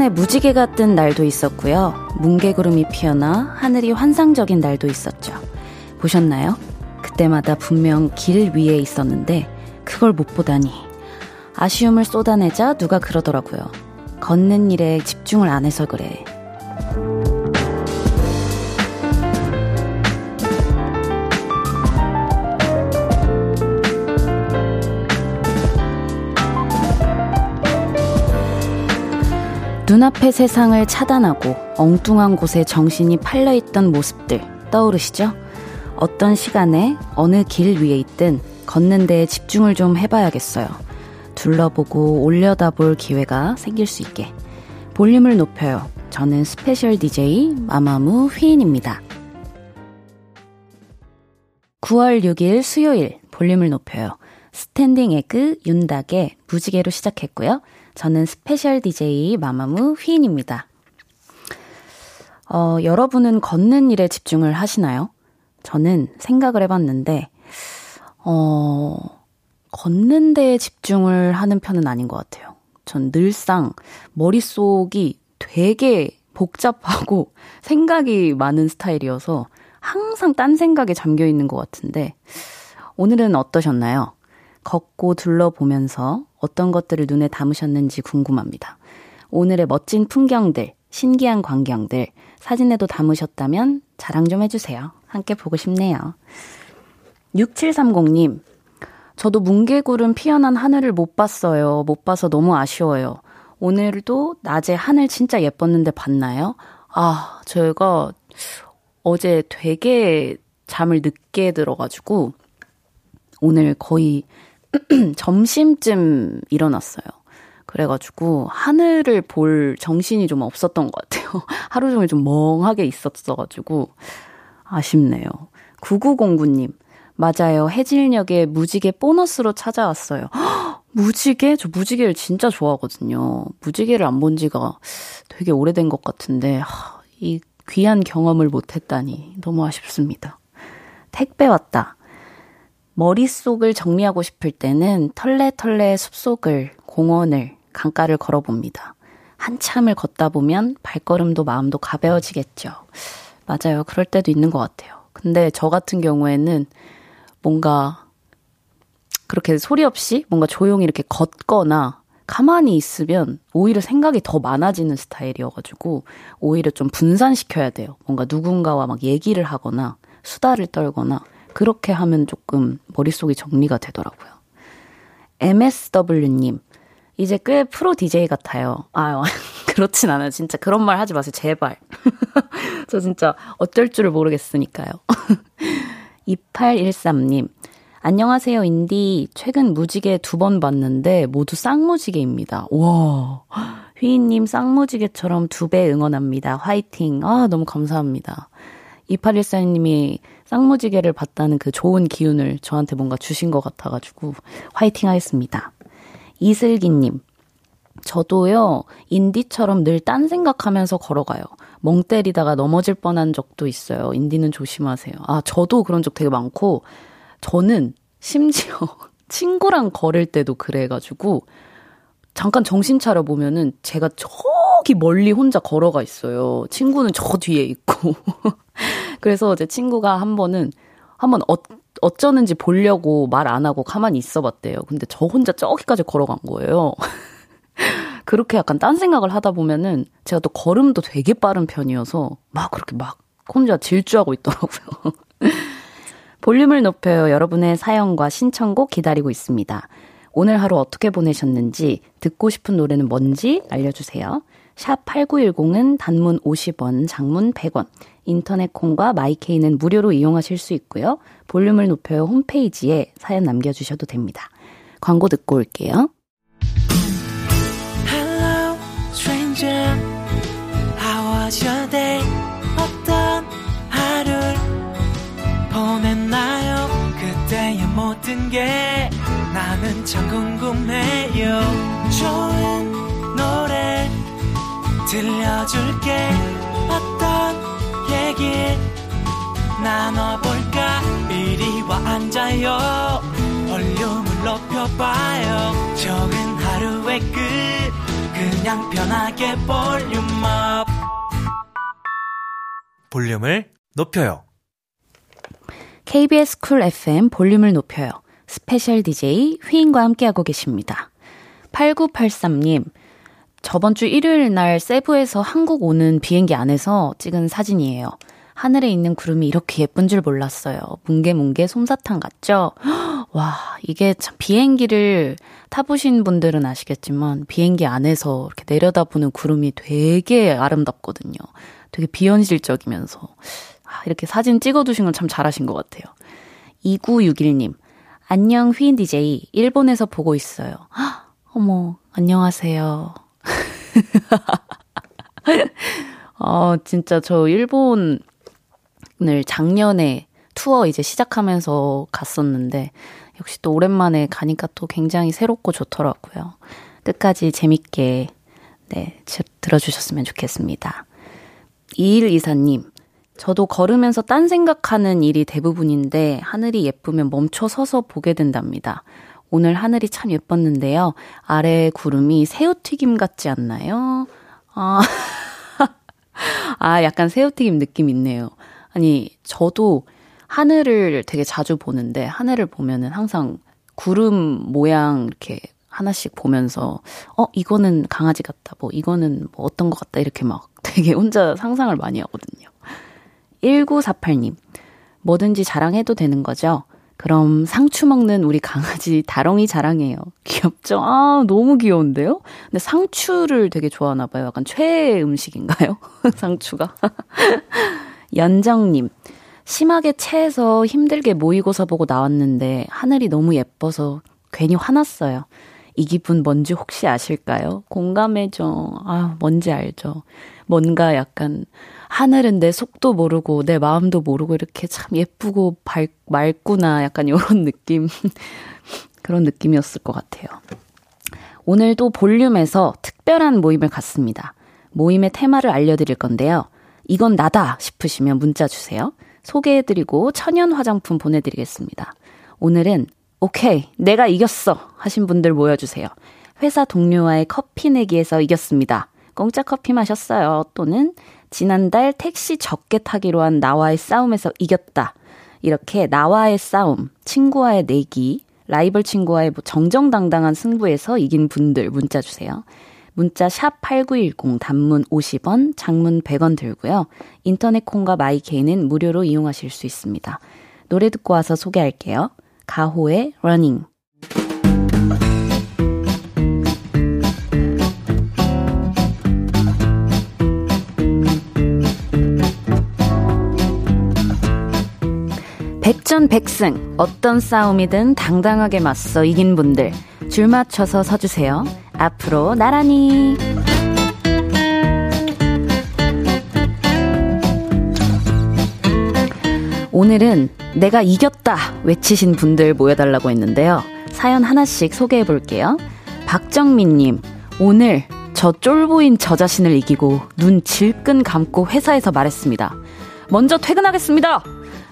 최근에 무지개가 뜬 날도 있었고요. 뭉게구름이 피어나 하늘이 환상적인 날도 있었죠. 보셨나요? 그때마다 분명 길 위에 있었는데 그걸 못 보다니. 아쉬움을 쏟아내자 누가 그러더라고요. 걷는 일에 집중을 안 해서 그래. 눈앞의 세상을 차단하고 엉뚱한 곳에 정신이 팔려 있던 모습들 떠오르시죠? 어떤 시간에 어느 길 위에 있든 걷는 데에 집중을 좀 해봐야겠어요. 둘러보고 올려다볼 기회가 생길 수 있게. 볼륨을 높여요. 저는 스페셜 DJ 마마무 휘인입니다. 9월 6일 수요일 볼륨을 높여요. 스탠딩 에그 윤닥의 무지개로 시작했고요. 저는 스페셜 DJ 마마무 휘인입니다. 어, 여러분은 걷는 일에 집중을 하시나요? 저는 생각을 해봤는데, 어, 걷는 데에 집중을 하는 편은 아닌 것 같아요. 전 늘상 머릿속이 되게 복잡하고 생각이 많은 스타일이어서 항상 딴 생각에 잠겨 있는 것 같은데, 오늘은 어떠셨나요? 걷고 둘러보면서 어떤 것들을 눈에 담으셨는지 궁금합니다. 오늘의 멋진 풍경들, 신기한 광경들, 사진에도 담으셨다면 자랑 좀 해주세요. 함께 보고 싶네요. 6730님, 저도 뭉게구름 피어난 하늘을 못 봤어요. 못 봐서 너무 아쉬워요. 오늘도 낮에 하늘 진짜 예뻤는데 봤나요? 아, 저희가 어제 되게 잠을 늦게 들어가지고 오늘 거의 점심쯤 일어났어요. 그래가지고 하늘을 볼 정신이 좀 없었던 것 같아요. 하루 종일 좀 멍하게 있었어가지고 아쉽네요. 9909님, 맞아요. 해질녘에 무지개 보너스로 찾아왔어요. 헉, 무지개? 저 무지개를 진짜 좋아하거든요. 무지개를 안 본 지가 되게 오래된 것 같은데, 하, 이 귀한 경험을 못했다니 너무 아쉽습니다. 택배 왔다. 머릿속을 정리하고 싶을 때는 털레털레 숲속을, 공원을, 강가를 걸어봅니다. 한참을 걷다 보면 발걸음도 마음도 가벼워지겠죠. 맞아요. 그럴 때도 있는 것 같아요. 근데 저 같은 경우에는 뭔가 그렇게 소리 없이 뭔가 조용히 이렇게 걷거나 가만히 있으면 오히려 생각이 더 많아지는 스타일이어가지고 오히려 좀 분산시켜야 돼요. 뭔가 누군가와 막 얘기를 하거나 수다를 떨거나 그렇게 하면 조금 머릿속이 정리가 되더라고요. MSW님, 이제 꽤 프로 DJ 같아요. 아유, 그렇진 않아요. 진짜 그런 말 하지 마세요. 제발. 저 진짜 어쩔 줄을 모르겠으니까요. 2813님, 안녕하세요, 인디. 최근 무지개 두 번 봤는데 모두 쌍무지개입니다. 와. 휘인님 쌍무지개처럼 두 배 응원합니다. 화이팅. 아, 너무 감사합니다. 2814님이 쌍무지개를 봤다는 그 좋은 기운을 저한테 뭔가 주신 것 같아가지고 화이팅 하겠습니다. 이슬기님, 저도요, 인디처럼 늘 딴 생각하면서 걸어가요. 멍 때리다가 넘어질 뻔한 적도 있어요. 인디는 조심하세요. 아, 저도 그런 적 되게 많고, 저는 심지어 친구랑 걸을 때도 그래가지고, 잠깐 정신 차려 보면은 제가 저기 멀리 혼자 걸어가 있어요. 친구는 저 뒤에 있고. 그래서 제 친구가 한 번은 한번 어, 어쩌는지 보려고 말 안 하고 가만히 있어 봤대요. 근데 저 혼자 저기까지 걸어간 거예요. 그렇게 약간 딴 생각을 하다 보면은 제가 또 걸음도 되게 빠른 편이어서 막 그렇게 막 혼자 질주하고 있더라고요. 볼륨을 높여요. 여러분의 사연과 신청곡 기다리고 있습니다. 오늘 하루 어떻게 보내셨는지, 듣고 싶은 노래는 뭔지 알려주세요. 샵 8910은 단문 50원, 장문 100원, 인터넷 콩과 마이케이는 무료로 이용하실 수 있고요. 볼륨을 높여요 홈페이지에 사연 남겨주셔도 됩니다. 광고 듣고 올게요. Hello, stranger. How was your day? 어떤 하루를 보냈나요? 그때의 모든 게 나는 참 궁금해요. 좋은 노래 들려줄게. 어떤 얘기 나눠볼까? 이리 와 앉아요. 볼륨을 높여봐요. 적은 하루의 끝. 그냥 편하게 볼륨업. 볼륨을 높여요. KBS 쿨 FM 볼륨을 높여요. 스페셜 DJ 휘인과 함께하고 계십니다. 8983님 저번 주 일요일 날 세부에서 한국 오는 비행기 안에서 찍은 사진이에요. 하늘에 있는 구름이 이렇게 예쁜 줄 몰랐어요. 뭉게뭉게 솜사탕 같죠? 와, 이게 참 비행기를 타보신 분들은 아시겠지만 비행기 안에서 이렇게 내려다보는 구름이 되게 아름답거든요. 되게 비현실적이면서 아, 이렇게 사진 찍어두신 건 참 잘하신 것 같아요. 2961님, 안녕 휘인 DJ, 일본에서 보고 있어요. 어머, 안녕하세요. 어, 진짜 저 일본을 작년에 투어 이제 시작하면서 갔었는데, 역시 또 오랜만에 가니까 또 굉장히 새롭고 좋더라고요. 끝까지 재밌게, 네, 들어주셨으면 좋겠습니다. 2124님, 저도 걸으면서 딴 생각하는 일이 대부분인데, 하늘이 예쁘면 멈춰 서서 보게 된답니다. 오늘 하늘이 참 예뻤는데요. 아래 구름이 새우튀김 같지 않나요? 아, 아, 약간 새우튀김 느낌 있네요. 아니, 저도 하늘을 되게 자주 보는데, 하늘을 보면은 항상 구름 모양 이렇게 하나씩 보면서, 어, 이거는 강아지 같다, 뭐, 이거는 뭐 어떤 것 같다, 이렇게 막 되게 혼자 상상을 많이 하거든요. 1948님, 뭐든지 자랑해도 되는 거죠? 그럼 상추 먹는 우리 강아지 다롱이 자랑해요. 귀엽죠? 아, 너무 귀여운데요? 근데 상추를 되게 좋아하나 봐요. 약간 최애 음식인가요? 상추가. 연정님. 심하게 체해서 힘들게 모의고사 보고 나왔는데 하늘이 너무 예뻐서 괜히 화났어요. 이 기분 뭔지 혹시 아실까요? 공감해줘. 아, 뭔지 알죠. 뭔가 약간 하늘은 내 속도 모르고 내 마음도 모르고 이렇게 참 예쁘고 밝, 맑구나. 약간 이런 느낌. 그런 느낌이었을 것 같아요. 오늘도 볼륨에서 특별한 모임을 갖습니다. 모임의 테마를 알려드릴 건데요. 이건 나다 싶으시면 문자 주세요. 소개해드리고 천연 화장품 보내드리겠습니다. 오늘은 오케이, 내가 이겼어 하신 분들 모여주세요. 회사 동료와의 커피 내기에서 이겼습니다. 공짜 커피 마셨어요. 또는 지난달 택시 적게 타기로 한 나와의 싸움에서 이겼다. 이렇게 나와의 싸움, 친구와의 내기, 라이벌 친구와의 뭐 정정당당한 승부에서 이긴 분들 문자 주세요. 문자 샵 8910 단문 50원, 장문 100원 들고요. 인터넷 콩과 마이케이는 무료로 이용하실 수 있습니다. 노래 듣고 와서 소개할게요. 가호의 Running. 백전백승 어떤 싸움이든 당당하게 맞서 이긴 분들 줄 맞춰서 서주세요. 앞으로 나란히. 오늘은 내가 이겼다 외치신 분들 모여달라고 했는데요. 사연 하나씩 소개해 볼게요. 박정민님, 오늘 저 쫄보인 저 자신을 이기고 눈 질끈 감고 회사에서 말했습니다. 먼저 퇴근하겠습니다!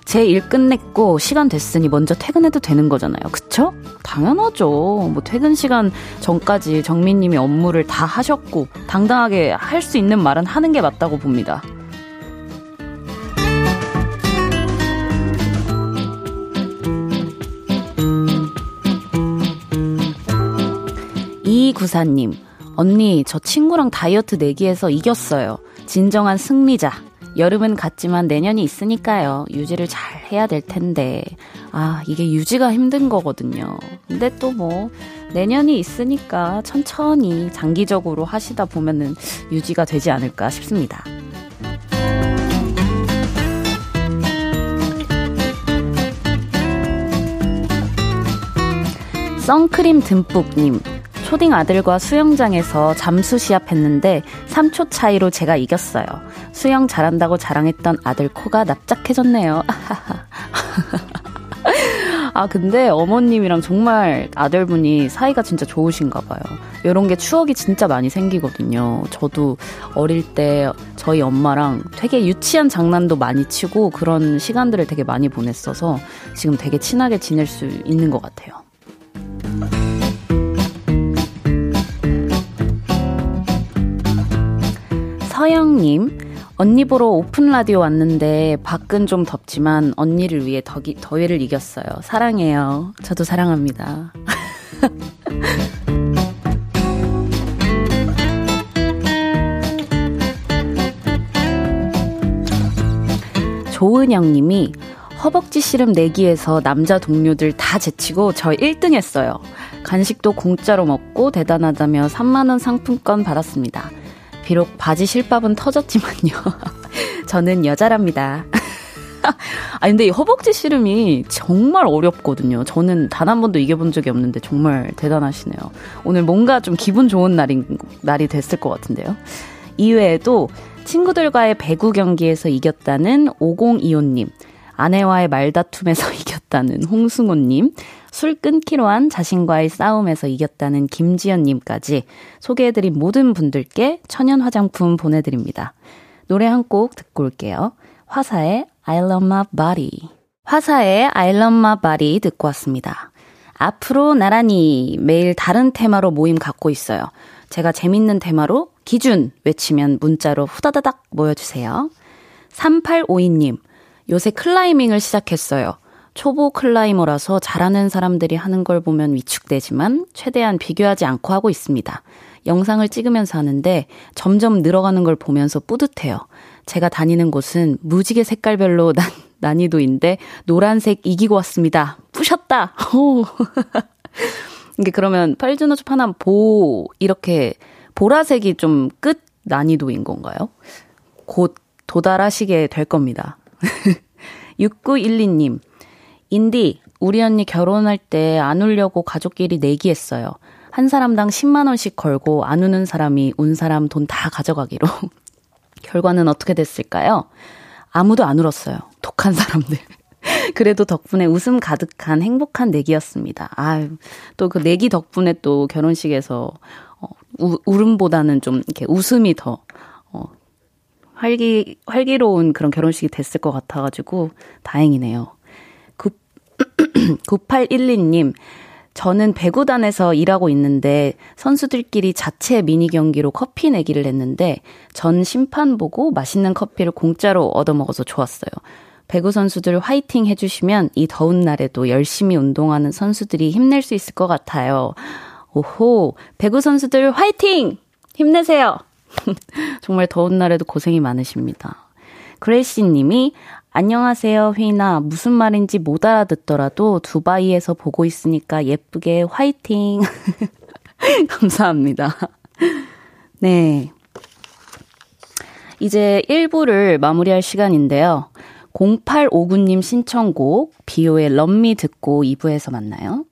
제 일 끝냈고 시간 됐으니 먼저 퇴근해도 되는 거잖아요. 그쵸? 당연하죠. 뭐 퇴근 시간 전까지 정민님이 업무를 다 하셨고 당당하게 할 수 있는 말은 하는 게 맞다고 봅니다. 이구사님, 언니, 저 친구랑 다이어트 내기에서 이겼어요. 진정한 승리자. 여름은 갔지만 내년이 있으니까요. 유지를 잘 해야 될 텐데. 아, 이게 유지가 힘든 거거든요. 근데 또 뭐, 내년이 있으니까 천천히 장기적으로 하시다 보면은 유지가 되지 않을까 싶습니다. 선크림 듬뿍님. 초딩 아들과 수영장에서 잠수 시합했는데 3초 차이로 제가 이겼어요. 수영 잘한다고 자랑했던 아들 코가 납작해졌네요. 아, 근데 어머님이랑 정말 아들분이 사이가 진짜 좋으신가 봐요. 이런 게 추억이 진짜 많이 생기거든요. 저도 어릴 때 저희 엄마랑 되게 유치한 장난도 많이 치고 그런 시간들을 되게 많이 보냈어서 지금 되게 친하게 지낼 수 있는 것 같아요. 서영님, 언니 보러 오픈 라디오 왔는데 밖은 좀 덥지만 언니를 위해 더기, 더위를 이겼어요. 사랑해요. 저도 사랑합니다. 조은영 님이 허벅지 씨름 내기에서 남자 동료들 다 제치고 저 1등 했어요. 간식도 공짜로 먹고 대단하다며 3만원 상품권 받았습니다. 비록 바지 실밥은 터졌지만요. 저는 여자랍니다. 아 근데 이 허벅지 씨름이 정말 어렵거든요. 저는 단 한 번도 이겨본 적이 없는데 정말 대단하시네요. 오늘 뭔가 좀 기분 좋은 날인 날이 됐을 것 같은데요. 이외에도 친구들과의 배구 경기에서 이겼다는 5025님, 아내와의 말다툼에서 이겼다는 홍승호님, 술 끊기로 한 자신과의 싸움에서 이겼다는 김지연님까지 소개해드린 모든 분들께 천연 화장품 보내드립니다. 노래 한 곡 듣고 올게요. 화사의 I love my body. 화사의 I love my body 듣고 왔습니다. 앞으로 나란히 매일 다른 테마로 모임 갖고 있어요. 제가 재밌는 테마로 기준 외치면 문자로 후다다닥 모여주세요. 3852님, 요새 클라이밍을 시작했어요. 초보 클라이머라서 잘하는 사람들이 하는 걸 보면 위축되지만 최대한 비교하지 않고 하고 있습니다. 영상을 찍으면서 하는데 점점 늘어가는 걸 보면서 뿌듯해요. 제가 다니는 곳은 무지개 색깔별로 난, 난이도인데 노란색 이기고 왔습니다. 뿌셨다! 이게 그러면 팔즈노초 하나 보, 이렇게 보라색이 좀 끝 난이도인 건가요? 곧 도달하시게 될 겁니다. 6912님, 인디, 우리 언니 결혼할 때 안 울려고 가족끼리 내기했어요. 한 사람당 10만원씩 걸고 안 우는 사람이 운 사람 돈 다 가져가기로. 결과는 어떻게 됐을까요? 아무도 안 울었어요. 독한 사람들. 그래도 덕분에 웃음 가득한 행복한 내기였습니다. 아유, 또 그 내기 덕분에 또 결혼식에서 어, 우, 울음보다는 좀 이렇게 웃음이 더 어, 활기 활기로운 그런 결혼식이 됐을 것 같아가지고 다행이네요. 9812님, 저는 배구단에서 일하고 있는데 선수들끼리 자체 미니 경기로 커피 내기를 했는데 전 심판 보고 맛있는 커피를 공짜로 얻어먹어서 좋았어요. 배구 선수들 화이팅 해주시면 이 더운 날에도 열심히 운동하는 선수들이 힘낼 수 있을 것 같아요. 오호, 배구 선수들 화이팅! 힘내세요! 정말 더운 날에도 고생이 많으십니다. 그레이시 님이 안녕하세요, 휘인아. 무슨 말인지 못 알아듣더라도 두바이에서 보고 있으니까 예쁘게 화이팅. 감사합니다. 네. 이제 1부를 마무리할 시간인데요. 0859님 신청곡 비오의 Love Me 듣고 2부에서 만나요.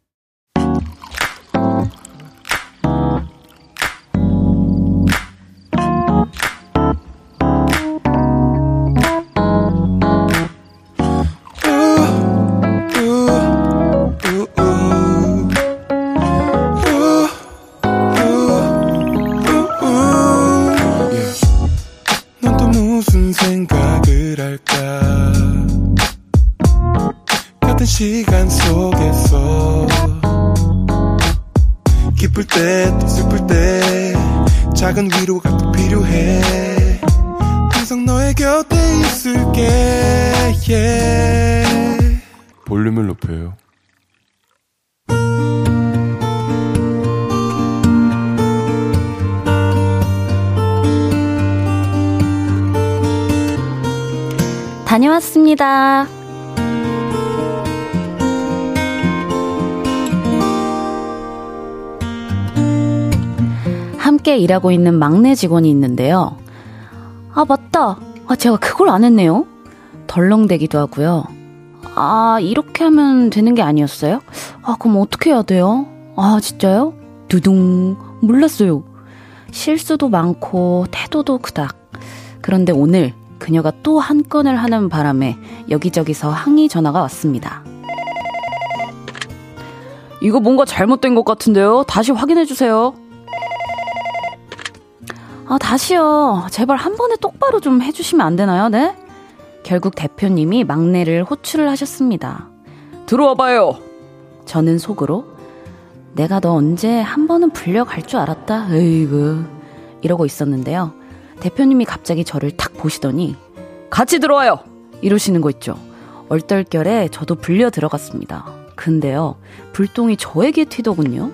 다녀왔습니다. 함께 일하고 있는 막내 직원이 있는데요. 아, 맞다. 아, 제가 그걸 안 했네요. 덜렁대기도 하고요. 아, 이렇게 하면 되는 게 아니었어요? 아, 그럼 어떻게 해야 돼요? 아, 진짜요? 두둥. 몰랐어요. 실수도 많고, 태도도 그닥. 그런데 오늘 그녀가 또 한 건을 하는 바람에 여기저기서 항의 전화가 왔습니다. 이거 뭔가 잘못된 것 같은데요? 다시 확인해 주세요. 아, 다시요. 제발 한 번에 똑바로 좀 해주시면 안 되나요? 네? 결국 대표님이 막내를 호출을 하셨습니다. 들어와봐요. 저는 속으로 내가 너 언제 한 번은 불려갈 줄 알았다. 에이그. 이러고 있었는데요. 대표님이 갑자기 저를 탁 보시더니 같이 들어와요! 이러시는 거 있죠. 얼떨결에 저도 불려 들어갔습니다. 근데요, 불똥이 저에게 튀더군요.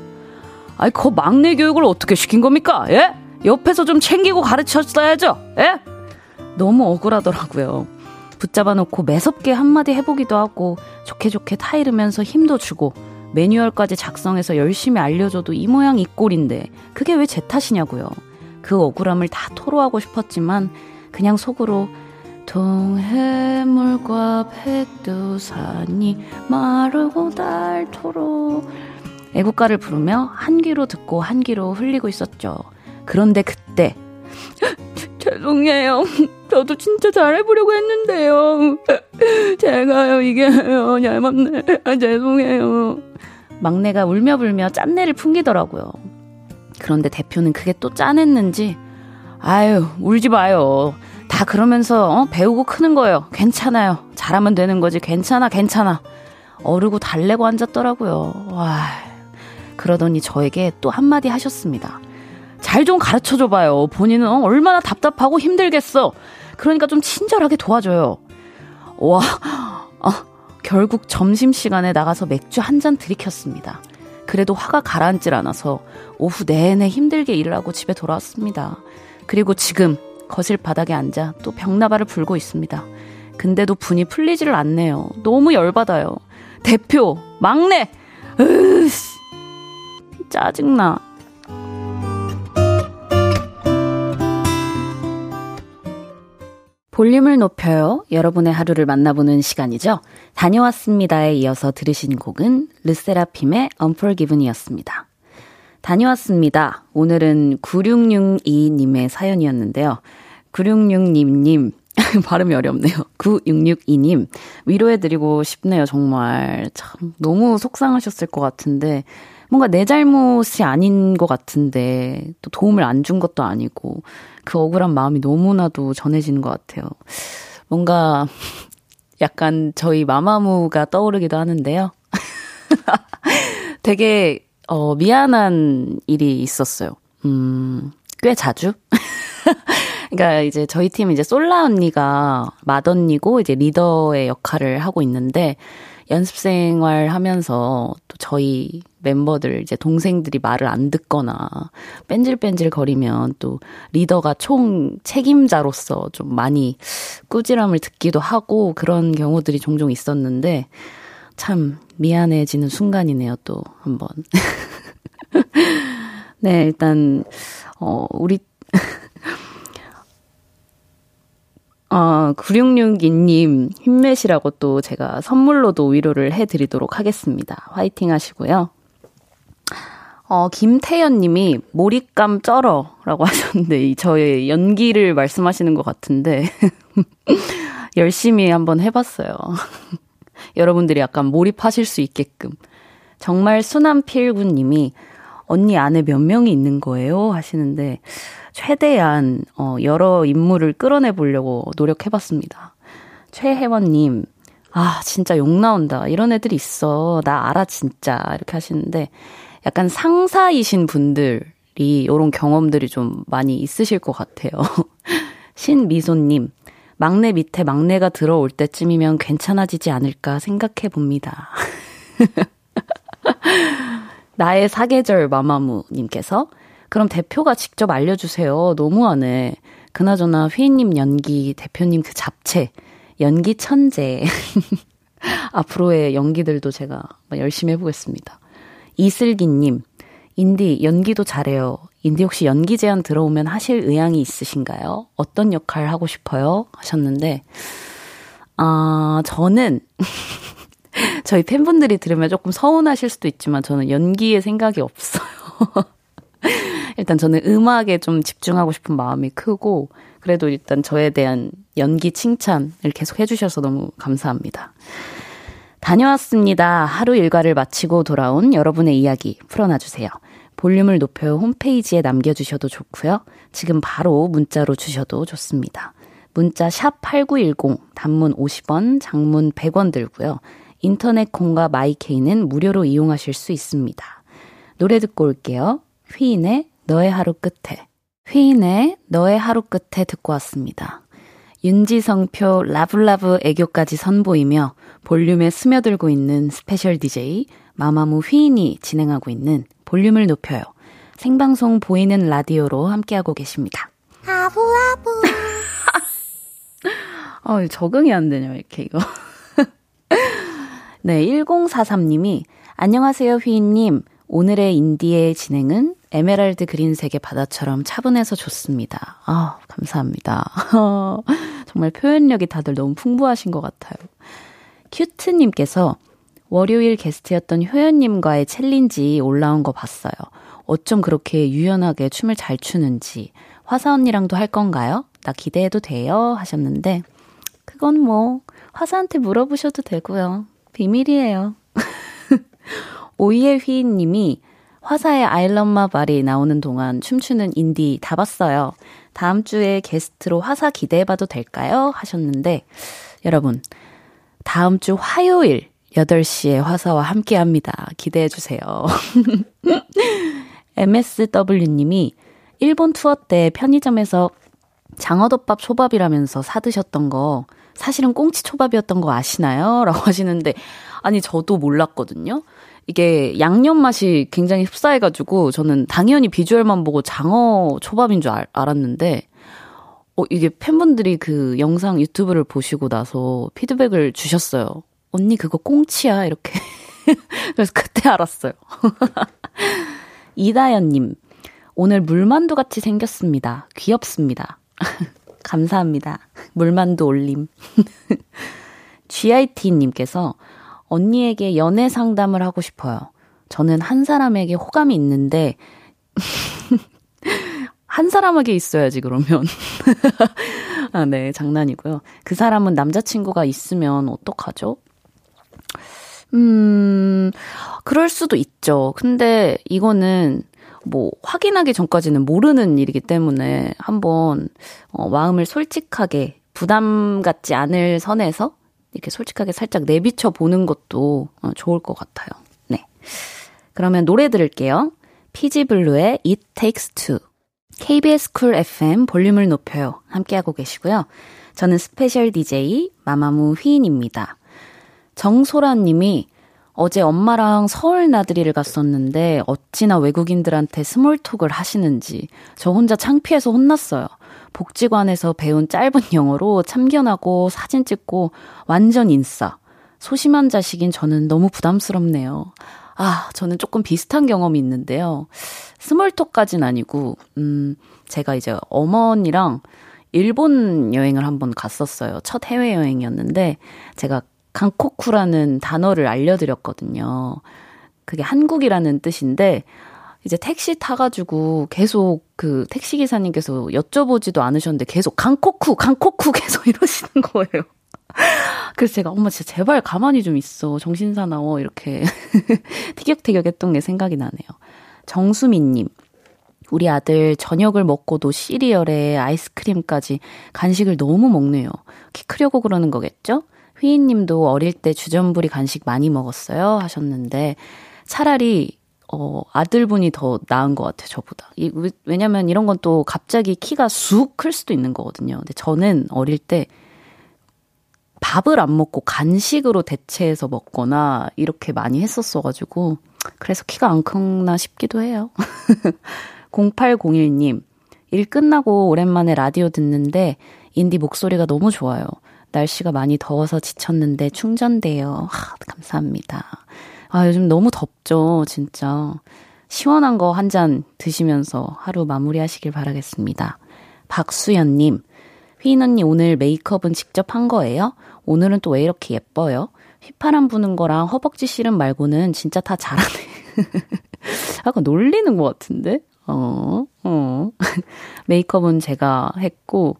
아이, 그 막내 교육을 어떻게 시킨 겁니까? 예? 옆에서 좀 챙기고 가르쳤어야죠? 예? 너무 억울하더라고요. 붙잡아 놓고 매섭게 한마디 해보기도 하고 좋게 좋게 타이르면서 힘도 주고 매뉴얼까지 작성해서 열심히 알려줘도 이 모양 이 꼴인데 그게 왜 제 탓이냐고요. 그 억울함을 다 토로하고 싶었지만 그냥 속으로 동해물과 백두산이 마르고 닳도록 애국가를 부르며 한 귀로 듣고 한 귀로 흘리고 있었죠. 그런데 그때 죄송해요. 저도 진짜 잘해보려고 했는데요. 제가요, 이게요, 잘못네. 아, 죄송해요. 막내가 울며 불며 짠내를 풍기더라고요. 그런데 대표는 그게 또 짠했는지, 아유, 울지 마요. 다 그러면서 어? 배우고 크는 거예요. 괜찮아요. 잘하면 되는 거지. 괜찮아, 괜찮아. 어르고 달래고 앉았더라고요. 와. 그러더니 저에게 또 한마디 하셨습니다. 잘 좀 가르쳐 줘봐요. 본인은 어? 얼마나 답답하고 힘들겠어. 그러니까 좀 친절하게 도와줘요. 와, 어, 결국 점심시간에 나가서 맥주 한 잔 들이켰습니다. 그래도 화가 가라앉질 않아서 오후 내내 힘들게 일을 하고 집에 돌아왔습니다. 그리고 지금 거실 바닥에 앉아 또 벽나발을 불고 있습니다. 근데도 분이 풀리지를 않네요. 너무 열받아요. 대표, 막내, 으씨, 짜증나. 볼륨을 높여요. 여러분의 하루를 만나보는 시간이죠. 다녀왔습니다에 이어서 들으신 곡은 르세라핌의 Unforgiven이었습니다. 다녀왔습니다. 오늘은 9662님의 사연이었는데요. 9666님, 발음이 어렵네요. 9662님, 위로해드리고 싶네요, 정말. 참, 너무 속상하셨을 것 같은데, 뭔가 내 잘못이 아닌 것 같은데, 또 도움을 안 준 것도 아니고, 그 억울한 마음이 너무나도 전해지는 것 같아요. 뭔가 약간 저희 마마무가 떠오르기도 하는데요. 되게 어 미안한 일이 있었어요. 음, 꽤 자주. 그러니까 이제 저희 팀 이제 솔라 언니가 맏언니고 이제 리더의 역할을 하고 있는데 연습 생활 하면서 또 저희 멤버들 이제 동생들이 말을 안 듣거나 뺀질뺀질 거리면 또 리더가 총 책임자로서 좀 많이 꾸지람을 듣기도 하고 그런 경우들이 종종 있었는데 참 미안해지는 순간이네요, 또 한번. 네, 일단, 어, 우리, 어, 9662님 힘내시라고 또 제가 선물로도 위로를 해드리도록 하겠습니다. 화이팅 하시고요. 어, 김태연 님이 몰입감 쩔어 라고 하셨는데, 저의 연기를 말씀하시는 것 같은데, 열심히 한번 해봤어요. 여러분들이 약간 몰입하실 수 있게끔. 정말 수남필군 님이, 언니 안에 몇 명이 있는 거예요? 하시는데, 최대한, 어, 여러 인물을 끌어내 보려고 노력해봤습니다. 최혜원님, 아, 진짜 욕 나온다. 이런 애들이 있어. 나 알아, 진짜. 이렇게 하시는데, 약간 상사이신 분들이 이런 경험들이 좀 많이 있으실 것 같아요. 신미소님, 막내 밑에 막내가 들어올 때쯤이면 괜찮아지지 않을까 생각해 봅니다. 나의 사계절 마마무님께서 그럼 대표가 직접 알려주세요. 너무하네. 그나저나 휘인님 연기, 대표님 그 잡채, 연기 천재. 앞으로의 연기들도 제가 열심히 해보겠습니다. 이슬기님, 인디 연기도 잘해요. 인디 혹시 연기 제안 들어오면 하실 의향이 있으신가요? 어떤 역할 하고 싶어요? 하셨는데, 아, 저는, 저희 팬분들이 들으면 조금 서운하실 수도 있지만 저는 연기에 생각이 없어요. 일단 저는 음악에 좀 집중하고 싶은 마음이 크고, 그래도 일단 저에 대한 연기 칭찬을 계속 해주셔서 너무 감사합니다. 다녀왔습니다. 하루 일과를 마치고 돌아온 여러분의 이야기 풀어놔주세요. 볼륨을 높여 홈페이지에 남겨주셔도 좋고요. 지금 바로 문자로 주셔도 좋습니다. 문자 샵 8910, 단문 50원, 장문 100원 들고요. 인터넷 콩과 마이케이는 무료로 이용하실 수 있습니다. 노래 듣고 올게요. 휘인의 너의 하루 끝에. 휘인의 너의 하루 끝에 듣고 왔습니다. 윤지성표 라블라브 애교까지 선보이며 볼륨에 스며들고 있는 스페셜 DJ 마마무 휘인이 진행하고 있는 볼륨을 높여요. 생방송 보이는 라디오로 함께하고 계십니다. 아부아부. 어, 적응이 안 되냐, 이렇게 이거. 네, 1043님이 안녕하세요, 휘인님. 오늘의 인디의 진행은 에메랄드 그린색의 바다처럼 차분해서 좋습니다. 아, 감사합니다. 정말 표현력이 다들 너무 풍부하신 것 같아요. 큐트님께서 월요일 게스트였던 효연님과의 챌린지 올라온 거 봤어요. 어쩜 그렇게 유연하게 춤을 잘 추는지. 화사 언니랑도 할 건가요? 나 기대해도 돼요? 하셨는데, 그건 뭐, 화사한테 물어보셔도 되고요. 비밀이에요. 오이의 휘인님이 화사의 I Love My Body 나오는 동안 춤추는 인디 다 봤어요. 다음 주에 게스트로 화사 기대해봐도 될까요? 하셨는데, 여러분, 다음 주 화요일 8시에 화사와 함께 합니다. 기대해주세요. MSW님이 일본 투어 때 편의점에서 장어덮밥 초밥이라면서 사드셨던 거 사실은 꽁치 초밥이었던 거 아시나요? 라고 하시는데 아니 저도 몰랐거든요. 이게 양념 맛이 굉장히 흡사해가지고 저는 당연히 비주얼만 보고 장어 초밥인 줄 알, 알았는데 어, 이게 팬분들이 그 영상 유튜브를 보시고 나서 피드백을 주셨어요. 언니 그거 꽁치야 이렇게. 그래서 그때 알았어요. 이다연님 오늘 물만두 같이 생겼습니다. 귀엽습니다. 감사합니다. 물만두 올림. GIT님께서 언니에게 연애 상담을 하고 싶어요. 저는 한 사람에게 호감이 있는데, 한 사람에게 있어야지, 그러면. 아, 네, 장난이고요. 그 사람은 남자친구가 있으면 어떡하죠? 음, 그럴 수도 있죠. 근데 이거는 뭐 확인하기 전까지는 모르는 일이기 때문에 한번 어, 마음을 솔직하게 부담 갖지 않을 선에서 이렇게 솔직하게 살짝 내비쳐 보는 것도 어, 좋을 것 같아요. 네. 그러면 노래 들을게요. 피지블루의 It Takes Two. KBS 쿨 FM 볼륨을 높여요. 함께하고 계시고요. 저는 스페셜 DJ 마마무 휘인입니다. 정소라 님이 어제 엄마랑 서울 나들이를 갔었는데 어찌나 외국인들한테 small talk을 하시는지 저 혼자 창피해서 혼났어요. 복지관에서 배운 짧은 영어로 참견하고 사진 찍고 완전 인싸. 소심한 자식인 저는 너무 부담스럽네요. 아, 저는 조금 비슷한 경험이 있는데요. 스몰톡까진 아니고, 음, 제가 이제 어머니랑 일본 여행을 한번 갔었어요. 첫 해외여행이었는데, 제가 강코쿠라는 단어를 알려드렸거든요. 그게 한국이라는 뜻인데, 이제 택시 타가지고 계속 그 택시 기사님께서 여쭤보지도 않으셨는데 계속 강코쿠, 강코쿠 계속 이러시는 거예요. 그래서 제가 엄마 진짜 제발 가만히 좀 있어. 정신사 나워. 이렇게 티격태격 했던 게 생각이 나네요. 정수민님. 우리 아들 저녁을 먹고도 시리얼에 아이스크림까지 간식을 너무 먹네요. 키 크려고 그러는 거겠죠? 휘인님도 어릴 때 주전부리 간식 많이 먹었어요 하셨는데 차라리 어, 아들분이 더 나은 것 같아요, 저보다. 이, 왜냐면 이런 건 또 갑자기 키가 쑥 클 수도 있는 거거든요. 근데 저는 어릴 때 밥을 안 먹고 간식으로 대체해서 먹거나 이렇게 많이 했었어가지고, 그래서 키가 안 컸나 싶기도 해요. 0801님, 일 끝나고 오랜만에 라디오 듣는데, 인디 목소리가 너무 좋아요. 날씨가 많이 더워서 지쳤는데 충전돼요. 하, 감사합니다. 아, 요즘 너무 덥죠, 진짜. 시원한 거 한 잔 드시면서 하루 마무리 하시길 바라겠습니다. 박수연님, 휘인 언니 오늘 메이크업은 직접 한 거예요? 오늘은 또 왜 이렇게 예뻐요? 휘파람 부는 거랑 허벅지 씨름 말고는 진짜 다 잘하네. 약간 놀리는 것 같은데? 어, 어. 메이크업은 제가 했고,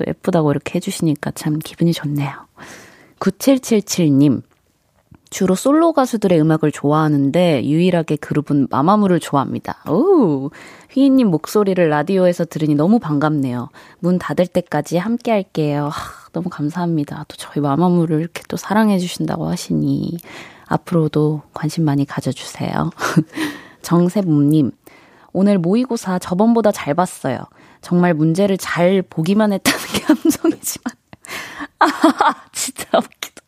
또 예쁘다고 이렇게 해주시니까 참 기분이 좋네요. 9777님, 주로 솔로 가수들의 음악을 좋아하는데 유일하게 그룹은 마마무를 좋아합니다. 오, 휘인님 목소리를 라디오에서 들으니 너무 반갑네요. 문 닫을 때까지 함께 할게요. 하, 너무 감사합니다. 또 저희 마마무를 이렇게 또 사랑해 주신다고 하시니 앞으로도 관심 많이 가져주세요. 정세봄님, 오늘 모의고사 저번보다 잘 봤어요. 정말 문제를 잘 보기만 했다는 게 함성이지만. 아, 진짜 웃기다.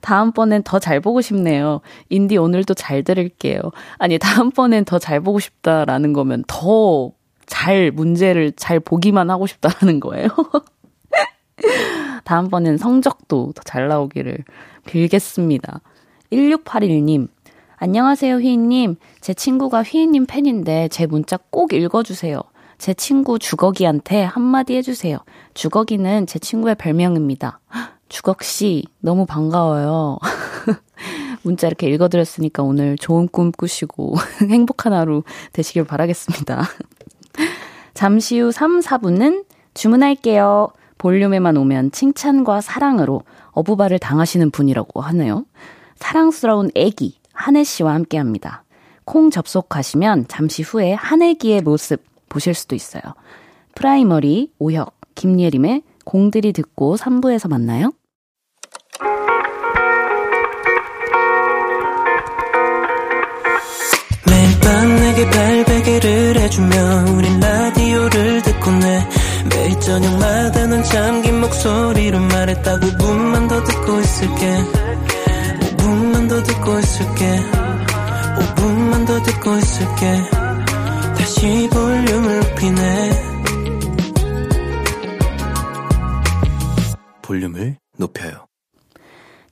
다음번엔 더 잘 보고 싶네요. 인디 오늘도 잘 들을게요. 아니, 다음번엔 더 잘 보고 싶다라는 거면 더 잘 문제를 잘 보기만 하고 싶다라는 거예요. 다음번엔 성적도 더 잘 나오기를 빌겠습니다. 1681님, 안녕하세요, 휘인님. 제 친구가 휘인님 팬인데 제 문자 꼭 읽어주세요. 제 친구 주걱이한테 한마디 해주세요. 주걱이는 제 친구의 별명입니다. 주걱씨, 너무 반가워요. 문자 이렇게 읽어드렸으니까 오늘 좋은 꿈 꾸시고 행복한 하루 되시길 바라겠습니다. 잠시 후 3, 4분은 주문할게요. 볼륨에만 오면 칭찬과 사랑으로 어부바를 당하시는 분이라고 하네요. 사랑스러운 애기 한혜 씨와 함께 합니다. 콩 접속하시면 잠시 후에 한혜기의 모습 보실 수도 있어요. 프라이머리 오혁 김예림의 공드리 듣고 3부에서 만나요. 매일 밤 내게 팔베개를 해주며 우린 라디오를 듣고 내 매일 저녁마다 넌 잠긴 목소리로 말했다 5분만 더 듣고 있을게 5분만 더 듣고 있을게 5분만 더 듣고 있을게 다시 볼륨을 높이네 볼륨을 높여요.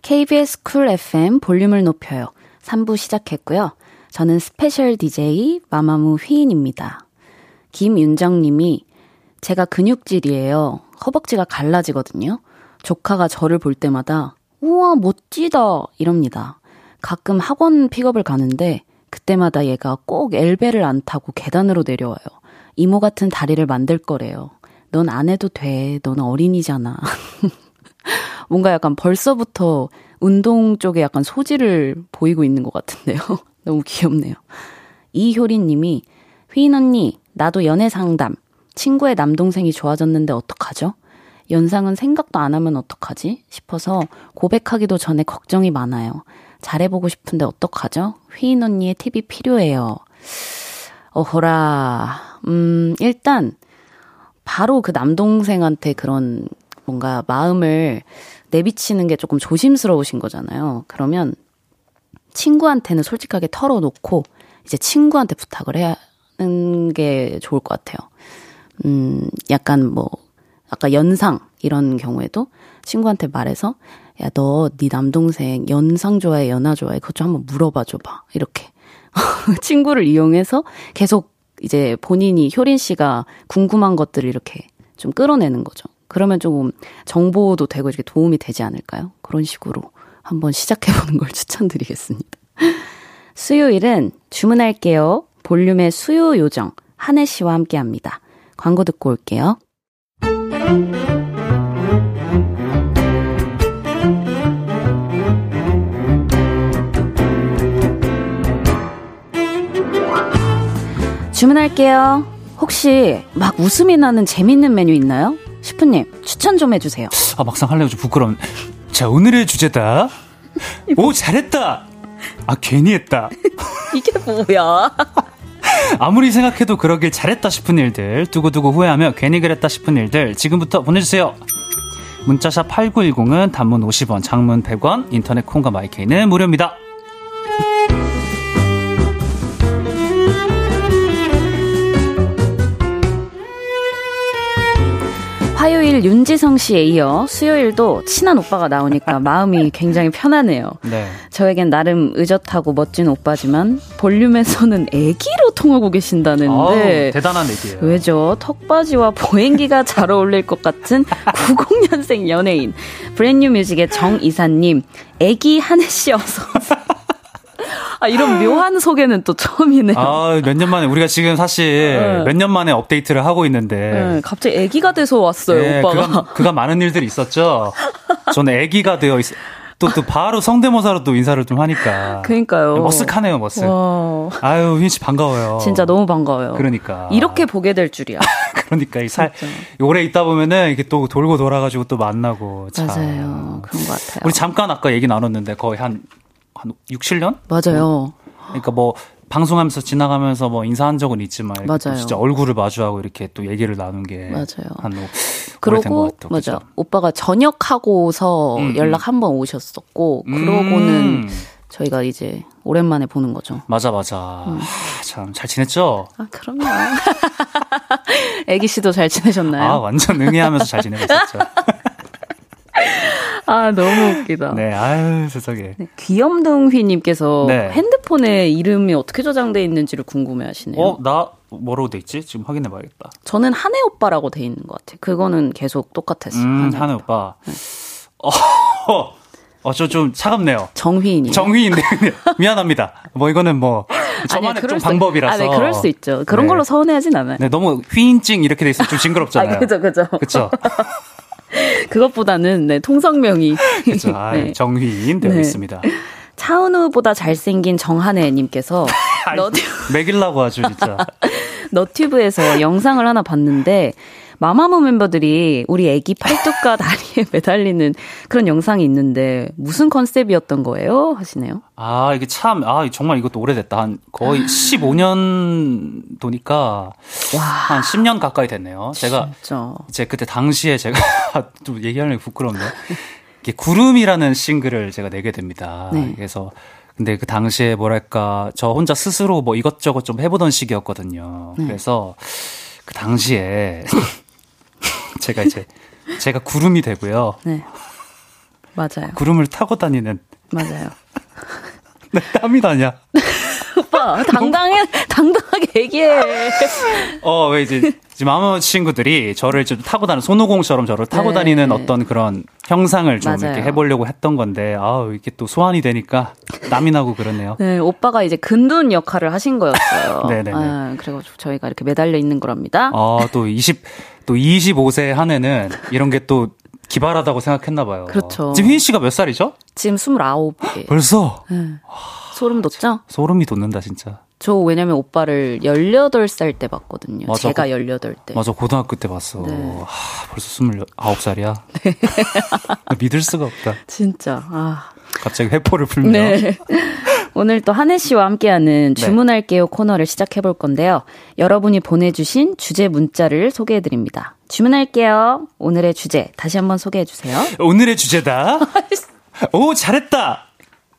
KBS 쿨 FM 볼륨을 높여요. 3부 시작했고요. 저는 스페셜 DJ 마마무 휘인입니다. 김윤정 님이 제가 근육질이에요. 허벅지가 갈라지거든요. 조카가 저를 볼 때마다 우와 멋지다 이럽니다. 가끔 학원 픽업을 가는데 그때마다 얘가 꼭 엘베를 안 타고 계단으로 내려와요. 이모 같은 다리를 만들 거래요. 넌 안 해도 돼. 넌 어린이잖아. 뭔가 약간 벌써부터 운동 쪽에 약간 소질을 보이고 있는 것 같은데요. 너무 귀엽네요. 이효린 님이 휘인 언니, 나도 연애 상담. 친구의 남동생이 좋아졌는데 어떡하죠? 연상은 생각도 안 하면 어떡하지? 싶어서 고백하기도 전에 걱정이 많아요. 잘해보고 싶은데 어떡하죠? 휘인 언니의 팁이 필요해요. 어허라. 음, 일단, 바로 그 남동생한테 그런 뭔가 마음을 내비치는 게 조금 조심스러우신 거잖아요. 그러면 친구한테는 솔직하게 털어놓고 이제 친구한테 부탁을 해야 하는 게 좋을 것 같아요. 음, 약간 뭐, 아까 연상 이런 경우에도 친구한테 말해서 야, 너 네 남동생 연상 좋아해, 연하 좋아해? 그것 좀 한번 물어봐 줘봐. 이렇게. 친구를 이용해서 계속 이제 본인이 효린 씨가 궁금한 것들을 이렇게 좀 끌어내는 거죠. 그러면 조금 정보도 되고 이렇게 도움이 되지 않을까요? 그런 식으로 한번 시작해보는 걸 추천드리겠습니다. 수요일은 주문할게요. 볼륨의 수요 요정 한혜 씨와 함께 합니다. 광고 듣고 올게요. 주문할게요. 혹시 막 웃음이 나는 재밌는 메뉴 있나요? 슈프님 추천 좀 해주세요. 아 막상 하려고 좀 부끄러운. 자 오늘의 주제다. 오 잘했다. 아 괜히 했다. 이게 뭐야? 아무리 생각해도 그러길 잘했다 싶은 일들, 두고두고 후회하며 괜히 그랬다 싶은 일들 지금부터 보내주세요. 문자샵 8910은 단문 50원, 장문 100원, 인터넷 콩과 마이케이는 무료입니다. 화요일 윤지성 씨에 이어 수요일도 친한 오빠가 나오니까 마음이 굉장히 편하네요. 네. 저에겐 나름 의젓하고 멋진 오빠지만 볼륨에서는 애기로 통하고 계신다는데 아우, 대단한 얘기예요. 왜죠? 턱바지와 보행기가 잘 어울릴 것 같은 90년생 연예인 브랜뉴 뮤직의 정 이사님 애기 한혜 씨 어서 오세요. 아, 이런 묘한 소개는 또 처음이네요. 아, 몇 년 만에, 우리가 지금 사실 네. 몇년 만에 업데이트를 하고 있는데. 네, 갑자기 애기가 돼서 왔어요, 네, 오빠가. 그간, 그간 많은 일들이 있었죠. 저는 애기가 되어 있, 또, 또 바로 성대모사로 또 인사를 좀 하니까. 그러니까요. 머쓱하네요, 머쓱. 와, 아유, 휘인 씨 반가워요. 진짜 너무 반가워요. 그러니까. 이렇게 보게 될 줄이야. 그러니까 이 살. 오래 있다 보면은 이게 또 돌고 돌아가지고 또 만나고. 참. 맞아요. 그런 것 같아요. 우리 잠깐 아까 얘기 나눴는데 거의 한, 한 6, 7년? 맞아요. 그러니까 뭐 방송하면서 지나가면서 뭐 인사한 적은 있지만 맞아요. 진짜 얼굴을 마주하고 이렇게 또 얘기를 나눈 게 맞아요. 한 뭐, 그러고 같아요. 맞아. 그죠? 오빠가 전역하고서 음, 연락 한 번 오셨었고 그러고는 음, 저희가 이제 오랜만에 보는 거죠. 맞아 맞아. 음. 참 잘 지냈죠? 아, 그럼요. 애기 씨도 잘 지내셨나요? 아 완전 응애하면서 잘 지내고 있었죠. 아, 너무 웃기다. 네, 아유 세상에. 네, 귀염둥휘님께서 네. 핸드폰에 이름이 어떻게 저장돼 있는지를 궁금해 하시네요. 어, 나 뭐로 돼 있지? 지금 확인해 봐야겠다. 저는 한혜 오빠라고 돼 있는 것 같아요. 그거는 계속 똑같았어요. 음, 한혜 오빠. 오빠. 어, 어, 저 좀 차갑네요. 정휘인이. 정휘인데 미안합니다. 뭐 이거는 뭐 저만의 좀 방법이라서. 아, 네, 그럴 수 있죠. 그런 네. 걸로 서운해하진 않아요. 네, 너무 휘인증 이렇게 돼 있으면 좀 징그럽잖아요. 아, 그죠, 그죠. 그쵸? 그것보다는 네, 통성명이. 그쵸. 아, 네. 정휘인 되어 네. 있습니다. 차은우보다 잘생긴 정한혜님께서 너튜, 매길라고 하죠, 진짜. 너튜브에서 영상을 하나 봤는데 마마무 멤버들이 우리 애기 팔뚝과 다리에 매달리는 그런 영상이 있는데 무슨 컨셉이었던 거예요? 하시네요. 아, 이게 참, 아, 정말 이것도 오래됐다. 한 거의 15년 도니까 와, 한 10년 가까이 됐네요. 제가 진짜. 제 그때 당시에 제가 좀 얘기하려니 부끄럽네. 이게 구름이라는 싱글을 제가 내게 됩니다. 네. 그래서 근데 그 당시에 뭐랄까 저 혼자 스스로 뭐 이것저것 좀 해보던 시기였거든요. 네. 그래서 그 당시에 제가 이제 제가 구름이 되고요. 네. 맞아요. 구름을 타고 다니는 맞아요. 네, 땀이 나냐? 오빠, 당당해, 당당하게 얘기해. 어, 왜 이제 지금 아무 친구들이 저를 좀 타고 다니는 손오공처럼 저를 타고 네. 다니는 어떤 그런 형상을 좀 맞아요. 이렇게 해보려고 했던 건데, 아우, 이게 또 소환이 되니까 땀이 나고 그러네요. 네, 오빠가 이제 근둔 역할을 하신 거였어요. 네네네. 아, 그래가지고 저희가 이렇게 매달려 있는 거랍니다. 아, 또 20, 또 25세 한 해는 이런 게 또 기발하다고 생각했나 봐요. 그렇죠. 지금 휘인 씨가 몇 살이죠? 지금 29개. 벌써 소름 돋죠? 소름이 돋는다 진짜. 저 왜냐면 오빠를 18살 때 봤거든요. 맞아. 제가 18때. 맞아 고등학교 때 봤어. 네. 하, 벌써 29살이야. 믿을 수가 없다. 진짜. 아. 갑자기 회포를 풀면. 네. 오늘 또 한혜 씨와 함께하는 네. 주문할게요 코너를 시작해 볼 건데요. 여러분이 보내주신 주제 문자를 소개해 드립니다. 주문할게요. 오늘의 주제 다시 한번 소개해 주세요. 오늘의 주제다. 오, 잘했다.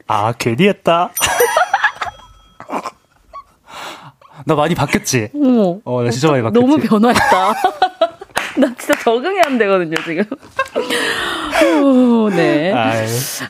아, 괜히 했다. 나 많이 바뀌었지? 어머. 어, 나 진짜 많이 바뀌었지? 너무 변화했다. 나 진짜 적응이 안 되거든요, 지금. 오, 네.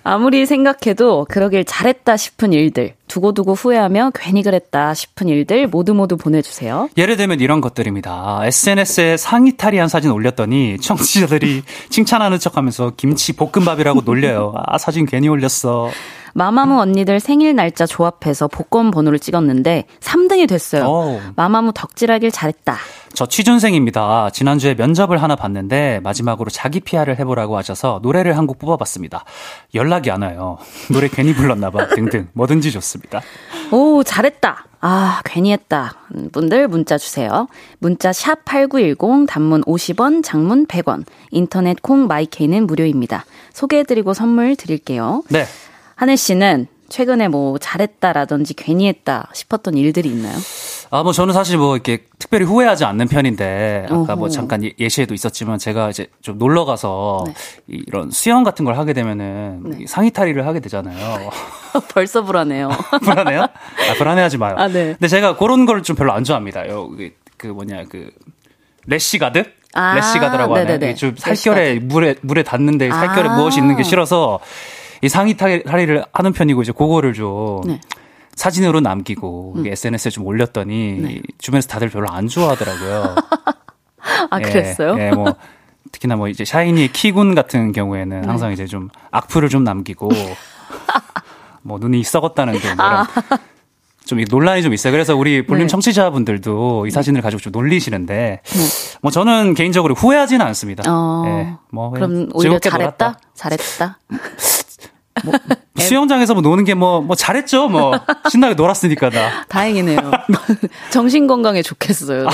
아무리 생각해도 그러길 잘했다 싶은 일들, 두고두고 후회하며 괜히 그랬다 싶은 일들 모두 모두 보내주세요. 예를 들면 이런 것들입니다. SNS에 상의 탈의한 사진 올렸더니 청취자들이 칭찬하는 척 하면서 김치 볶음밥이라고 놀려요. 아, 사진 괜히 올렸어. 마마무 언니들 생일 날짜 조합해서 복권 번호를 찍었는데 3등이 됐어요. 어우. 마마무 덕질하길 잘했다. 저 취준생입니다. 지난주에 면접을 하나 봤는데 마지막으로 자기 PR을 해보라고 하셔서 노래를 한 곡 뽑아봤습니다. 연락이 안 와요. 노래 괜히 불렀나봐 등등 뭐든지 좋습니다. 오, 잘했다. 아, 괜히 했다. 분들 문자 주세요. 문자 샵 8910 단문 50원, 장문 100원. 인터넷 콩 마이케이는 무료입니다. 소개해드리고 선물 드릴게요. 네. 한혜 씨는 최근에 뭐 잘했다라든지 괜히 했다 싶었던 일들이 있나요? 아, 뭐 저는 사실 뭐 이렇게 특별히 후회하지 않는 편인데 아까 어허. 뭐 잠깐 예- 예시에도 있었지만 제가 이제 좀 놀러 가서 네. 이- 이런 수영 같은 걸 하게 되면은 네. 이 상의 탈의를 하게 되잖아요. 벌써 불안해요. 불안해요? 아, 불안해하지 마요. 아, 네. 근데 제가 그런 걸 좀 별로 안 좋아합니다. 요, 그, 그 뭐냐, 그, 래시가드? 아, 래시가드라고. 이게 좀 살결에, 물에, 물에 닿는데 살결에 아. 무엇이 있는 게 싫어서 이 상의 탈- 탈의를 하는 편이고 이제 그거를 좀 네. 음. 사진으로 남기고 이게 SNS에 좀 올렸더니 네. 주변에서 다들 별로 안 좋아하더라고요. 아, 예, 그랬어요? 예, 뭐 특히나 뭐 이제 샤이니의 키군 같은 네. 경우에는 항상 이제 좀 악플을 좀 남기고 뭐 눈이 썩었다는 등뭐 이런 좀이 논란이 좀 있어요. 그래서 우리 볼륨 아. 네. 청취자분들도 이 사진을 가지고 좀 놀리시는데 뭐 저는 개인적으로 후회하지는 않습니다. 어, 예, 뭐 그럼 오히려 잘했다? 놀았다. 잘했다? 수영장에서 뭐 노는 게뭐뭐 잘했죠. 뭐 신나게 놀았으니까 나. 다행이네요. 정신 건강에 좋겠어요.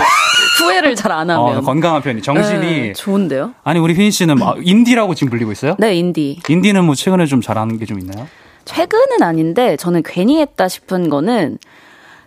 후회를 잘 안 하면. 어, 건강한 편이 정신이 네, 좋은데요? 아니 우리 휘인 씨는 뭐 인디라고 지금 불리고 있어요? 네, 인디. 인디는 뭐 최근에 좀 잘하는 게 좀 있나요? 최근은 아닌데 저는 괜히 했다 싶은 거는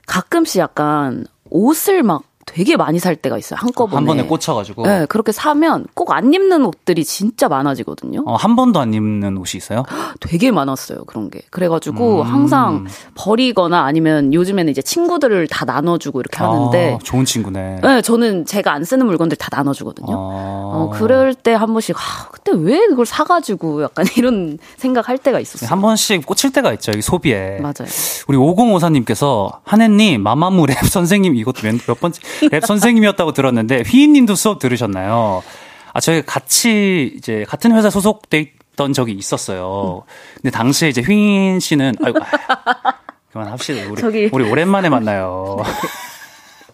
가끔씩 약간 옷을 막 되게 많이 살 때가 있어요. 한꺼번에. 한 번에 꽂혀가지고. 네, 그렇게 사면 꼭 안 입는 옷들이 진짜 많아지거든요. 어, 한 번도 안 입는 옷이 있어요? 되게 많았어요, 그런 게. 그래가지고 음. 항상 버리거나 아니면 요즘에는 이제 친구들을 다 나눠주고 이렇게 하는데. 아, 좋은 친구네. 네, 저는 제가 안 쓰는 물건들 다 나눠주거든요. 어, 그럴 때 한 번씩, 아, 그때 왜 그걸 사가지고 약간 이런 생각할 때가 있었어요. 한 번씩 꽂힐 때가 있죠, 이 소비에. 맞아요. 우리 5054님께서, 한해님, 마마무 랩 선생님, 이것도 몇, 몇 번째, 랩 선생님이었다고 들었는데, 휘인님도 수업 들으셨나요? 아, 저희 같이, 이제, 같은 회사 소속돼 있던 적이 있었어요. 근데 당시에 이제 휘인 씨는, 아이고, 아, 그만합시다. 우리, 저기- 우리 오랜만에 만나요.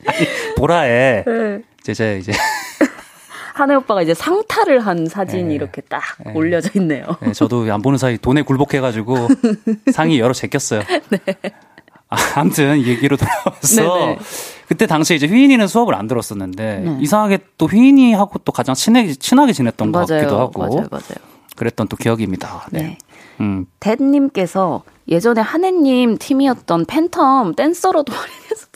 아니, 보라에, 네. 이제, 제, 이제, 한해 오빠가 이제 상탈을 한 사진이 이렇게 딱 올려져 있네요. 네, 저도 안 보는 사이 돈에 굴복해가지고 상이 여러 제꼈어요. 아, 아무튼 이 얘기로 돌아와서 네네. 그때 당시에 이제 휘인이는 수업을 안 들었었는데 네. 이상하게 또 휘인이하고 또 가장 친하게 친하게 지냈던 것 같기도 맞아요. 하고 맞아요. 맞아요. 그랬던 또 기억입니다. 네. 네. 음. 댄님께서 예전에 한혜님 팀이었던 팬텀 댄서로도 활약했었어요.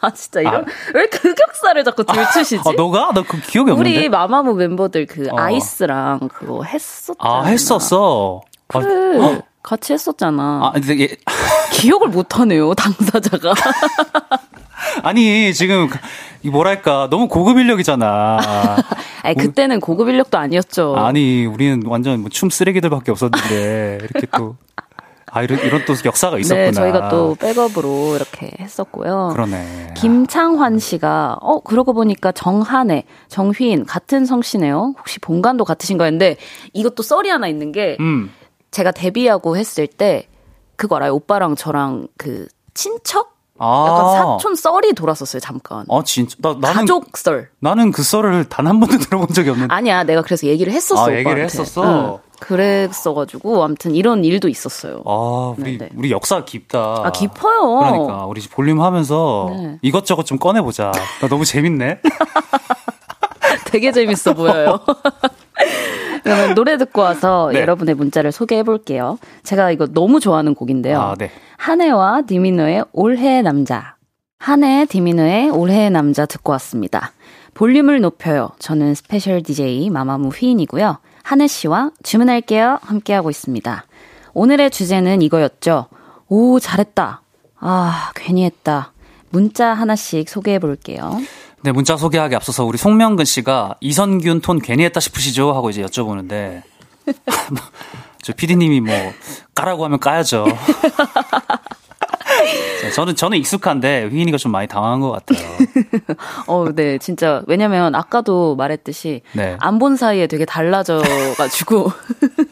나 진짜 이런 아. 왜 흑역사를 자꾸 들추시지? 아 너가 나 그 기억이 없는데. 우리 마마무 멤버들 그 어. 아이스랑 그거 했었잖아. 아 했었어. 아, 그래. 어? 같이 했었잖아. 아 근데 얘- 기억을 못 하네요, 당사자가. 아니 지금 이 뭐랄까 너무 고급 인력이잖아. 아니, 그때는 고급 인력도 아니었죠. 아니 우리는 완전 뭐 춤 쓰레기들밖에 없었는데 이렇게 또 아 이런 이런 또 역사가 있었구나. 네, 저희가 또 백업으로 이렇게 했었고요. 그러네. 김창환 씨가 어 그러고 보니까 정한혜, 정휘인 같은 성씨네요. 혹시 본관도 같으신가 했는데 이것도 썰이 하나 있는 게 음. 제가 데뷔하고 했을 때 그거 알아요? 오빠랑 저랑 그 친척? 아. 약간 사촌 썰이 돌았었어요, 잠깐. 아 진짜 나 나는 가족 썰. 나는 그 썰을 단 한 번도 들어본 적이 없는데. 아니야, 내가 그래서 얘기를 했었어. 아, 얘기를 오빠한테. 했었어? 응. 그랬어가지고 아무튼 이런 일도 있었어요. 아, 우리 네, 네. 우리 역사 깊다. 아 깊어요. 그러니까 우리 볼륨 하면서 네. 이것저것 좀 꺼내 보자. 나 너무 재밌네. 되게 재밌어 보여요. 그러면 노래 듣고 와서 네. 여러분의 문자를 소개해 볼게요. 제가 이거 너무 좋아하는 곡인데요. 아, 네. 한해와 디미노의 올해의 남자. 한해, 디미노의 올해의 남자 듣고 왔습니다. 볼륨을 높여요. 저는 스페셜 DJ 마마무 휘인이고요. 한해 씨와 주문할게요. 함께하고 있습니다. 오늘의 주제는 이거였죠. 오, 잘했다. 아, 괜히 했다. 문자 하나씩 소개해 볼게요. 네, 문자 소개하기 앞서서 우리 송명근 씨가 이선균 톤 괜히 했다 싶으시죠? 하고 이제 여쭤보는데. 저 PD님이 뭐, 까라고 하면 까야죠. 자, 저는, 저는 익숙한데, 휘인이가 좀 많이 당황한 것 같아요. 어, 네, 진짜. 왜냐면 아까도 말했듯이 네. 안본 사이에 되게 달라져가지고.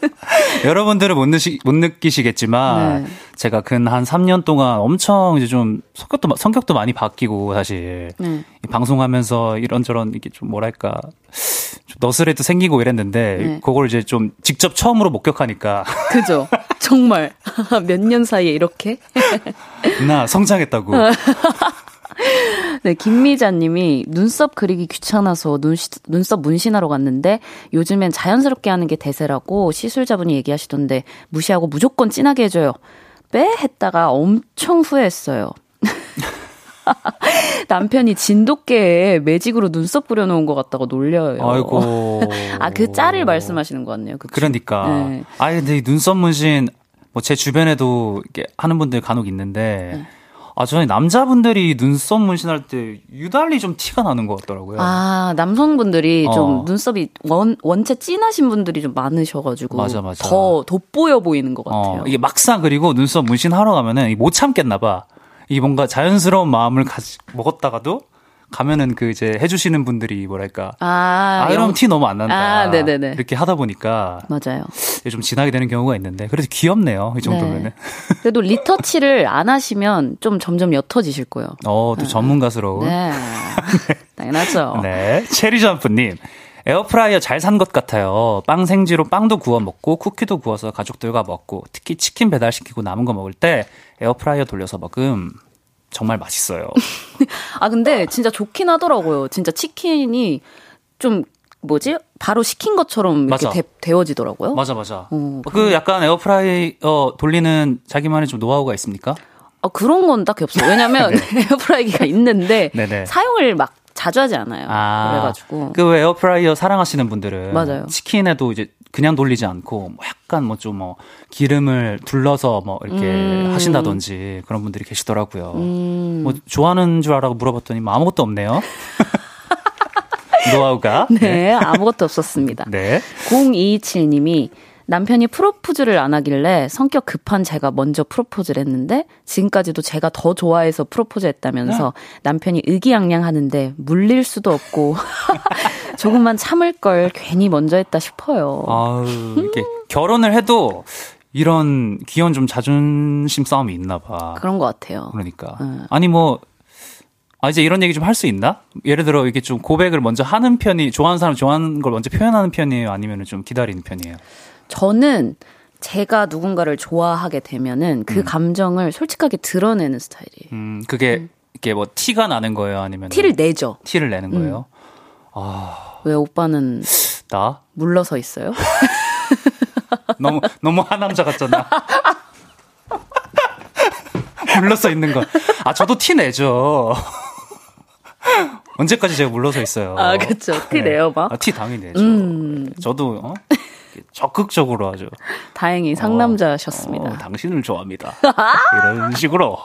여러분들은 못, 느시, 못 느끼시겠지만, 네. 제가 근 한 3년 동안 엄청 이제 좀 성격도, 마- 성격도 많이 바뀌고, 사실. 네. 이 방송하면서 이런저런 이게 좀 뭐랄까, 좀 너스레도 생기고 이랬는데, 네. 그걸 이제 좀 직접 처음으로 목격하니까, 그죠? 정말. 몇 년 사이에 이렇게? 나 성장했다고. 네, 김미자님이 눈썹 그리기 귀찮아서 눈, 눈썹 문신하러 갔는데 요즘엔 자연스럽게 하는 게 대세라고 시술자분이 얘기하시던데 무시하고 무조건 진하게 해줘요. 빼? 했다가 엄청 후회했어요. 남편이 진돗개에 매직으로 눈썹 그려놓은 것 같다고 놀려요. 아이고. 아, 그 짤을 말씀하시는 것 같네요. 그쵸? 그러니까. 네. 아니, 근데 이 눈썹 문신, 뭐 제 주변에도 이렇게 하는 분들 간혹 있는데, 네. 아, 저는 남자분들이 눈썹 문신할 때 유달리 좀 티가 나는 것 같더라고요. 아, 남성분들이 어. 좀 눈썹이 원, 원체 진하신 분들이 좀 많으셔가지고. 맞아, 맞아. 더 돋보여 보이는 것 같아요. 어, 이게 막상 그리고 눈썹 문신하러 가면은 이못 참겠나 봐. 이 뭔가 자연스러운 마음을 가지, 먹었다가도 가면은 그 이제 해주시는 분들이 뭐랄까. 아, 아, 이러면 영- 티 너무 안 난다. 아, 네네네. 이렇게 하다 보니까 맞아요. 좀 진하게 되는 경우가 있는데. 그래도 귀엽네요. 이 정도면은. 네. 그래도 리터치를 안 하시면 좀 점점 옅어지실 거예요. 어, 또 전문가스러운. 네. 당연하죠. 네. 체리 점프님. 에어프라이어 잘 산 것 같아요. 빵 생지로 빵도 구워 먹고 쿠키도 구워서 가족들과 먹고 특히 치킨 배달시키고 남은 거 먹을 때 에어프라이어 돌려서 먹음 정말 맛있어요. 아, 근데 진짜 좋긴 하더라고요. 진짜 치킨이 좀, 뭐지? 바로 시킨 것처럼 이렇게 맞아. 데, 데워지더라고요. 맞아 맞아. 어, 그 약간 에어프라이어 돌리는 자기만의 좀 노하우가 있습니까? 아, 그런 건 딱히 없어요. 왜냐면 에어프라이기가 있는데 네네. 사용을 막 자주 하지 않아요. 아, 그래가지고 그 에어프라이어 사랑하시는 분들은 맞아요. 치킨에도 이제 그냥 돌리지 않고 뭐 약간 뭐좀뭐 기름을 둘러서 뭐 이렇게 음. 하신다든지 그런 분들이 계시더라고요. 음, 뭐 좋아하는 줄 알아고 물어봤더니 뭐 아무것도 없네요. 노하우가. 네, 아무것도 없었습니다. 네. 0227님이 남편이 프로포즈를 안 하길래 성격 급한 제가 먼저 프로포즈를 했는데 지금까지도 제가 더 좋아해서 프로포즈 했다면서 남편이 의기양양 하는데 물릴 수도 없고 조금만 참을 걸 괜히 먼저 했다 싶어요. 아우, 이렇게 결혼을 해도 이런 귀여운 좀 자존심 싸움이 있나 봐. 그런 것 같아요. 그러니까. 음. 아니 뭐 아, 이제 이런 얘기 좀 할 수 있나? 예를 들어 이게 좀 고백을 먼저 하는 편이 좋아하는 사람 좋아하는 걸 먼저 표현하는 편이에요? 아니면 좀 기다리는 편이에요? 저는 제가 누군가를 좋아하게 되면은 그 감정을 솔직하게 드러내는 스타일이에요. 음, 그게 이게 뭐 티가 나는 거예요? 아니면 티를 내죠. 티를 내는 거예요? 왜 오빠는 나 물러서 있어요? 너무 너무 하남자 같잖아. 물러서 있는 거. 아, 저도 티 내죠. 언제까지 제가 물러서 있어요? 아, 그쵸. 티 네. 내요, 막. 아, 티 당연히 내죠. 음. 저도 어? 적극적으로 하죠. 다행히 상남자셨습니다. 어, 당신을 좋아합니다. 이런 식으로.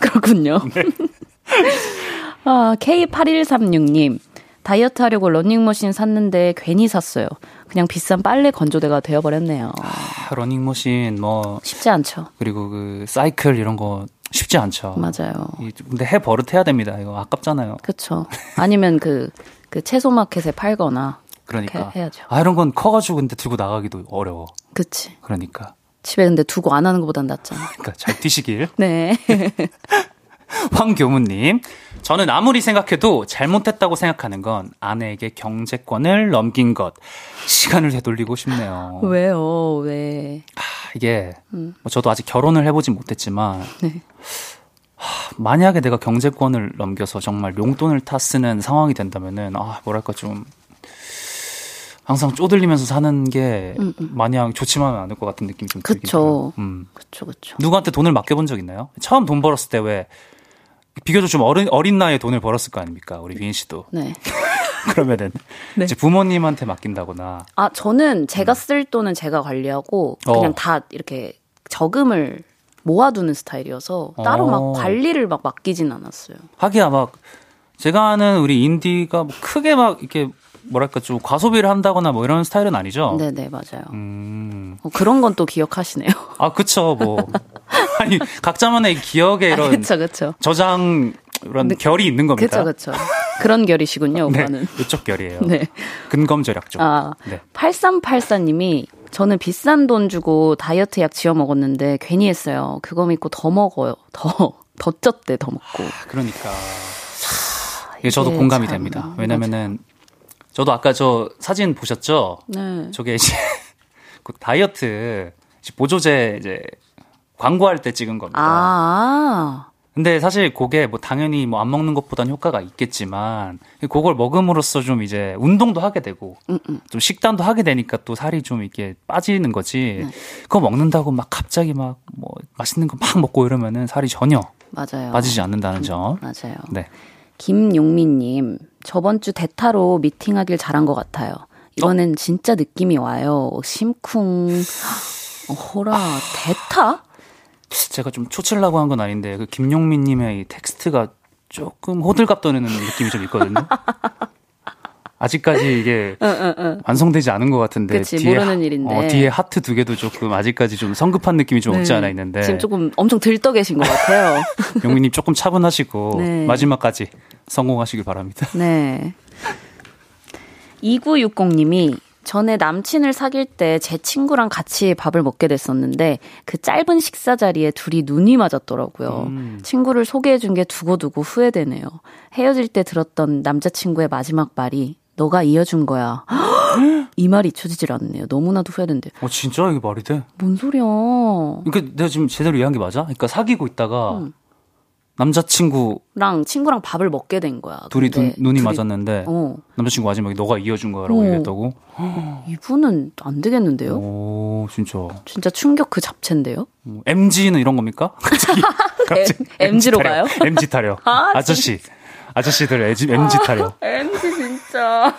그렇군요. 아, K8136님. 다이어트 하려고 러닝머신 샀는데 괜히 샀어요. 그냥 비싼 빨래 건조대가 되어버렸네요. 아, 러닝머신 뭐 쉽지 않죠. 그리고 그 사이클 이런 거 쉽지 않죠. 맞아요. 이- 근데 해 버릇해야 됩니다. 이거 아깝잖아요. 그쵸. 아니면 그, 그 채소마켓에 팔거나. 그러니까. 해야죠. 아 이런 건 커가지고 근데 들고 나가기도 어려워. 그치. 그러니까. 집에 근데 두고 안 하는 것보단 낫잖아. 그러니까 잘 뛰시길. 네. 황교무님, 저는 아무리 생각해도 잘못했다고 생각하는 건 아내에게 경제권을 넘긴 것. 시간을 되돌리고 싶네요. 왜요? 왜? 아, 이게 뭐 저도 아직 결혼을 해보진 못했지만 네. 하, 만약에 내가 경제권을 넘겨서 정말 용돈을 타 쓰는 상황이 된다면은 아 뭐랄까 좀 항상 쪼들리면서 사는 게 마냥 좋지만은 않을 것 같은 느낌이 좀 들긴 그쵸. 음. 그쵸, 그쵸. 누구한테 돈을 맡겨본 적 있나요? 처음 돈 벌었을 때 왜 비교적 좀 어린 어린 나이에 돈을 벌었을 거 아닙니까? 우리 위인 씨도 네. 그러면은 네. 이제 부모님한테 맡긴다거나 아, 저는 제가 쓸 돈은 제가 관리하고 그냥 음. 어. 다 이렇게 저금을 모아두는 스타일이어서 따로 어. 막 관리를 막 맡기진 않았어요. 하기야 막 제가 아는 우리 인디가 뭐 크게 막 이렇게 뭐랄까 좀 과소비를 한다거나 뭐 이런 스타일은 아니죠. 네네, 맞아요. 음. 어, 그런 건 또 기억하시네요. 아, 그쵸, 뭐. 아니, 각자만의 기억에 이런 그쵸, 그쵸. 저장, 이런 결이 있는 겁니다. 그쵸, 그쵸. 그런 결이시군요, 네, 오빠는. 이쪽 결이에요. 네. 근검절약 쪽. 아, 네. 8384님이 저는 비싼 돈 주고 다이어트 약 지어 먹었는데 괜히 했어요. 그거 믿고 더 먹어요. 더, 더 쪘대, 더 먹고. 그러니까. 이게 저도 공감이 참, 됩니다. 왜냐면은, 저도 아까 저 사진 보셨죠? 네. 저게 이제, 그 다이어트, 보조제 이제, 광고할 때 찍은 겁니다. 아, 근데 사실 그게 뭐 당연히 뭐 안 먹는 것보단 효과가 있겠지만 그걸 먹음으로써 좀 이제 운동도 하게 되고 음, 음. 좀 식단도 하게 되니까 또 살이 좀 이렇게 빠지는 거지. 네. 그거 먹는다고 막 갑자기 막 뭐 맛있는 거 막 먹고 이러면은 살이 전혀 맞아요. 빠지지 않는다는 점. 맞아요. 네. 김용민님, 저번 주 대타로 미팅하길 잘한 것 같아요. 이번엔 진짜 느낌이 와요. 심쿵. 어, 호라, 대타? 제가 좀 초칠라고 한 건 아닌데 그 김용민 님의 이 텍스트가 조금 호들갑 떠는 느낌이 좀 있거든요. 아직까지 이게 완성되지 않은 것 같은데 그치, 모르는 일인데. 어, 뒤에 하트 두 개도 조금 아직까지 좀 성급한 느낌이 좀 없지 네. 않아 있는데 지금 조금 엄청 들떠 계신 것 같아요. 용민님 조금 차분하시고 네. 마지막까지 성공하시길 바랍니다. 네. 2960님이 전에 남친을 사귈 때 제 친구랑 같이 밥을 먹게 됐었는데 그 짧은 식사 자리에 둘이 눈이 맞았더라고요. 음. 친구를 소개해 준 게 두고두고 후회되네요. 헤어질 때 들었던 남자친구의 마지막 말이 너가 이어준 거야. 이 말이 잊혀지질 않네요. 너무나도 후회된대. 어 진짜 이게 말이 돼? 뭔 소리야. 그러니까 내가 지금 제대로 이해한 게 맞아? 그러니까 사귀고 있다가 음. 남자친구 랑 친구랑 밥을 먹게 된 거야. 둘이 눈, 눈이 둘이- 맞았는데 어. 남자친구 마지막에 너가 이어준 거라고 어. 얘기했다고? 이분은 안 되겠는데요? 오 진짜 진짜 충격 그 잡채인데요? 뭐, MG는 이런 겁니까? 갑자기 MG로 가요? MG 타령. 아, 아저씨. 아저씨들 MG, MG 타령. MG 진짜.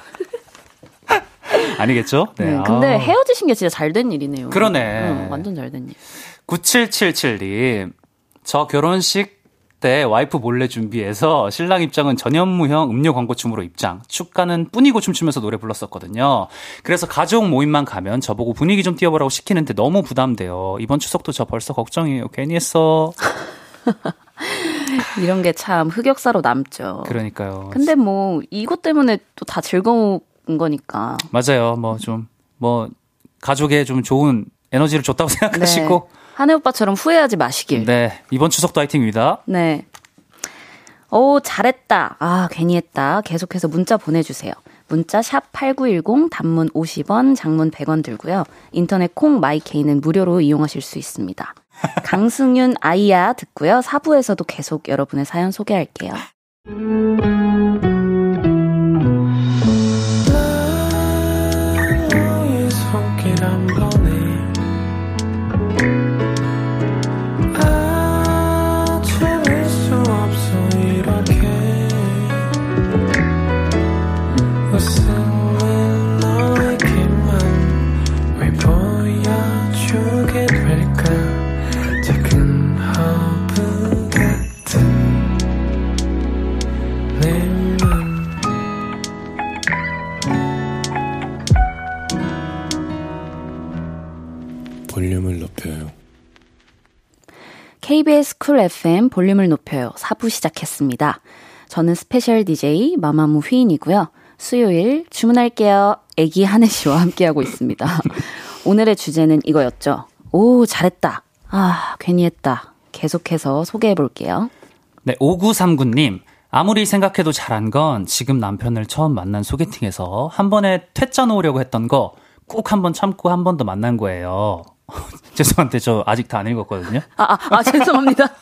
아니겠죠? 네. 네 근데 아. 헤어지신 게 진짜 잘 된 일이네요. 그러네. 응, 완전 잘 된 일. 9777님. 저 결혼식 때 와이프 몰래 준비해서 신랑 입장은 전현무형 음료 광고 춤으로 입장. 축가는 뿐이고 춤추면서 노래 불렀었거든요. 그래서 가족 모임만 가면 저보고 분위기 좀 띄워보라고 시키는데 너무 부담돼요. 이번 추석도 저 벌써 걱정이에요. 괜히 했어. 이런 게 참 흑역사로 남죠. 그러니까요. 근데 뭐 이것 때문에 또 다 즐거운 거니까. 맞아요. 뭐좀뭐 가족에 좀 좋은 에너지를 줬다고 생각하시고 네. 한혜 오빠처럼 후회하지 마시길. 네. 이번 추석도 화이팅입니다. 네. 오, 잘했다. 아, 괜히 했다. 계속해서 문자 보내주세요. 문자 샵 8910 단문 50원, 장문 100원 들고요. 인터넷 콩 마이케이는 무료로 이용하실 수 있습니다. 강승윤 아이야 듣고요. 4부에서도 계속 여러분의 사연 소개할게요. KBS 쿨 FM 볼륨을 높여요. 4부 시작했습니다. 저는 스페셜 DJ 마마무 휘인이고요. 수요일 주문할게요. 애기 한해 씨와 함께하고 있습니다. 오늘의 주제는 이거였죠. 오, 잘했다. 아, 괜히 했다. 계속해서 소개해 볼게요. 네, 5939님. 아무리 생각해도 잘한 건 지금 남편을 처음 만난 소개팅에서 한 번에 퇴짜 놓으려고 했던 거꼭한번 참고 한 번 더 만난 거예요. 죄송한데 저 아직 다 안 읽었거든요. 아, 아, 아 죄송합니다.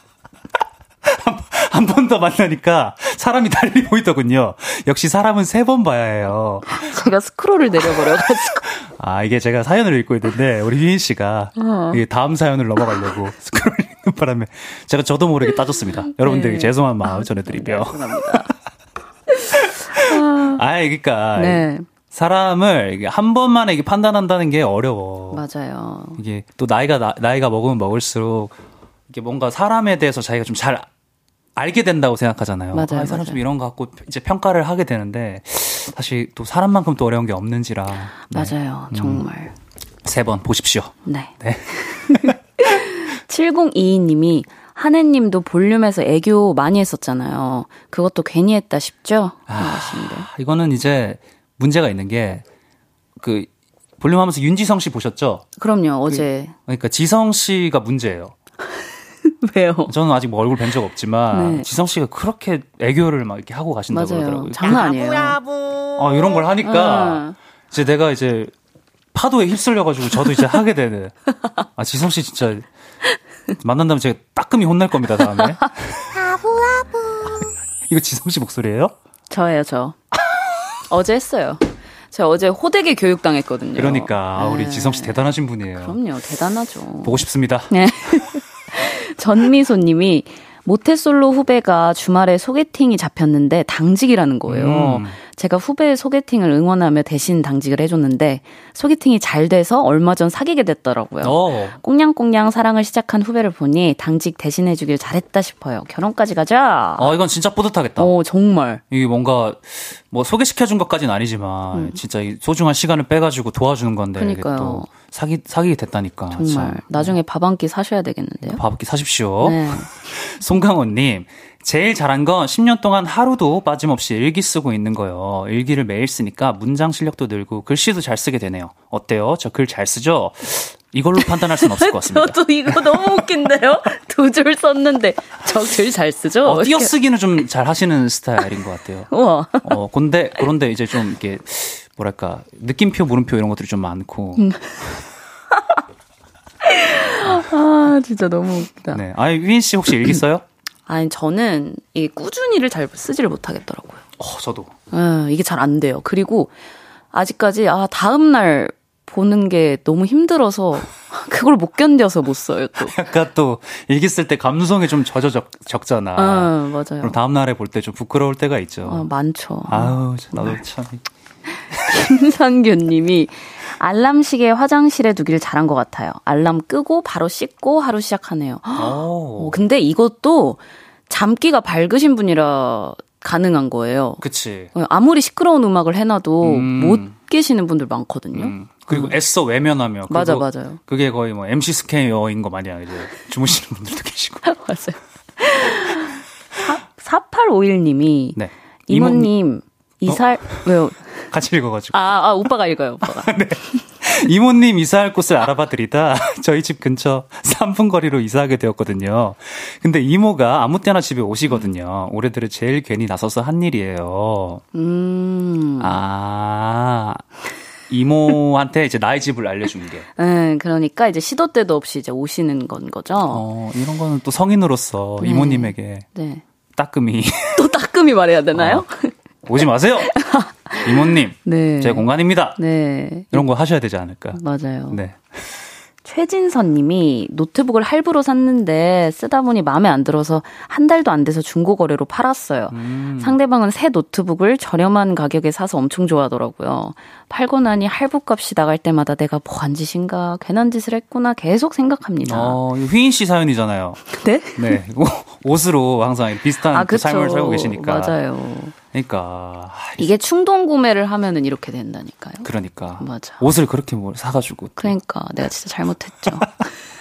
한번더 만나니까 사람이 달리 보이더군요. 역시 사람은 세 번 봐야 해요. 제가 스크롤을 내려버려가지고. 아, 이게 제가 사연을 읽고 있는데, 우리 휘인 씨가 어. 다음 사연을 넘어가려고 스크롤 읽는 바람에 제가 저도 모르게 따졌습니다. 여러분들에게 네. 죄송한 마음 전해드리며. 아, 죄송합니다. 아, 그러니까. 네. 사람을 한 번만에 이게 판단한다는 게 어려워. 맞아요. 이게 또 나이가 나, 나이가 먹으면 먹을수록 이게 뭔가 사람에 대해서 자기가 좀 잘 알게 된다고 생각하잖아요. 맞아요. 아, 이 사람 맞아요. 좀 이런 거 갖고 이제 평가를 하게 되는데 사실 또 사람만큼 또 어려운 게 없는지라. 네. 맞아요. 정말. 음, 세번 보십시오. 네. 네. 7022님이 한혜님도 볼륨에서 애교 많이 했었잖아요. 그것도 괜히 했다 싶죠? 아, 이거는 이제 문제가 있는 게 그 볼륨 하면서 윤지성 씨 보셨죠? 그럼요. 어제. 그, 러니까 지성 씨가 문제예요. 왜요? 저는 아직 뭐 얼굴 뵌 적 없지만 네. 지성 씨가 그렇게 애교를 막 이렇게 하고 가신다고 맞아요. 그러더라고요. 장난 아니에요. 어, 이런 걸 하니까 음. 이제 내가 이제 파도에 휩쓸려가지고 저도 이제 하게 되는. 아 지성 씨 진짜 만난다면 제가 따끔히 혼날 겁니다 다음에. 이거 지성 씨 목소리예요? 저예요 저. 어제 했어요. 제가 어제 호되게 교육당했거든요. 그러니까 네. 우리 지성 씨 대단하신 분이에요. 그럼요, 대단하죠. 보고 싶습니다. 네. 전미소님이 모태솔로 후배가 주말에 소개팅이 잡혔는데 당직이라는 거예요. 음. 제가 후배 소개팅을 응원하며 대신 당직을 해줬는데 소개팅이 잘 돼서 얼마 전 사귀게 됐더라고요. 오. 어. 꽁냥꽁냥 사랑을 시작한 후배를 보니 당직 대신해주길 잘했다 싶어요. 결혼까지 가자. 아 이건 진짜 뿌듯하겠다. 오 정말. 이게 뭔가 뭐 소개시켜준 것까지는 아니지만 음. 진짜 소중한 시간을 빼가지고 도와주는 건데 그러니까요. 또 사기 사기게 됐다니까. 정말 참. 나중에 밥 한 끼 사셔야 되겠는데요. 밥 한 끼 사십시오. 네. 송강호님 제일 잘한 건 10년 동안 하루도 빠짐없이 일기 쓰고 있는 거예요. 일기를 매일 쓰니까 문장 실력도 늘고 글씨도 잘 쓰게 되네요. 어때요? 저 글 잘 쓰죠? 이걸로 판단할 수는 없을 것 같습니다. 저도 이거 너무 웃긴데요? 두 줄 썼는데 저 글 잘 쓰죠? 어, 띄어쓰기는 좀 잘 하시는 스타일인 것 같아요. 우와. 어, 근데, 그런데 이제 좀 이렇게, 뭐랄까, 느낌표, 물음표 이런 것들이 좀 많고. 음. 아, 진짜 너무 웃기다. 네. 아니, 휘인 씨 혹시 일기 써요? 아니 저는 이 꾸준히를 잘 쓰지를 못하겠더라고요. 어, 저도. 네, 이게 잘 안 돼요. 그리고 아직까지 아 다음 날 보는 게 너무 힘들어서 그걸 못 견뎌서 못 써요, 또. 약간 또 일기 쓸 때 감수성이 좀 젖어 적, 적잖아. 어, 맞아요. 그럼 다음 날에 볼 때 좀 부끄러울 때가 있죠. 어, 많죠. 아우, 나도 참. 김상균 님이 알람 시계 화장실에 두기를 잘한 것 같아요. 알람 끄고 바로 씻고 하루 시작하네요. 어, 오. 근데 이것도 잠기가 밝으신 분이라 가능한 거예요. 그치. 어, 아무리 시끄러운 음악을 해놔도 음. 못 계시는 분들 많거든요. 음. 그리고 애써 외면하며. 맞아, 맞아요. 그게 거의 뭐 MC 스퀘어인 거 마냥 이제 주무시는 분들도 계시고. 맞아요. 4851님이 네. 이모님 이살 왜요? 같이 읽어가지고. 아, 아 오빠가 읽어요, 오빠가. 이모님 이사할 곳을 알아봐 드리다 저희 집 근처 3분 거리로 이사하게 되었거든요. 근데 이모가 아무 때나 집에 오시거든요. 올해 들어 제일 괜히 나서서 한 일이에요. 음. 아. 이모한테 이제 나의 집을 알려준 게. 네, 그러니까 이제 시도 때도 없이 이제 오시는 건 거죠. 어, 이런 거는 또 성인으로서 네. 이모님에게 네. 따끔히 또 따끔히 말해야 되나요? 오지 마세요! 이모님, 네. 제 공간입니다! 네. 이런 거 하셔야 되지 않을까. 맞아요. 네. 최진선 님이 노트북을 할부로 샀는데 쓰다 보니 마음에 안 들어서 한 달도 안 돼서 중고 거래로 팔았어요. 음. 상대방은 새 노트북을 저렴한 가격에 사서 엄청 좋아하더라고요. 팔고 나니 할부 값이 나갈 때마다 내가 뭐한 짓인가 괜한 짓을 했구나 계속 생각합니다. 어, 휘인 씨 사연이잖아요. 네? 네. 오- 옷으로 항상 비슷한 아, 그. 삶을 살고 계시니까. 맞아요. 그러니까. 아, 이게 충동 구매를 하면은 이렇게 된다니까요. 그러니까. 맞아. 옷을 그렇게 뭐 사가지고. 또. 그러니까 내가 진짜 잘못했죠.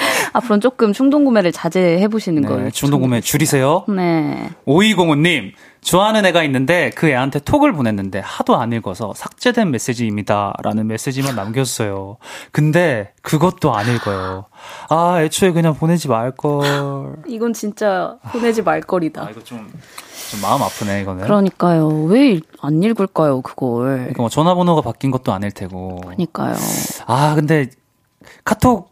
앞으로는 조금 충동 구매를 자제해 보시는 걸. 네, 중도구매 줄이세요. 네. 5205님, 좋아하는 애가 있는데 그 애한테 톡을 보냈는데 하도 안 읽어서 삭제된 메시지입니다. 라는 메시지만 남겼어요. 근데 그것도 안 읽어요. 아, 애초에 그냥 보내지 말 걸. 이건 진짜 보내지 말거리다. 아, 이거 좀, 좀 마음 아프네, 이거는. 그러니까요. 왜 안 읽을까요, 그걸? 그러니까 뭐 전화번호가 바뀐 것도 아닐 테고. 그러니까요. 아, 근데 카톡,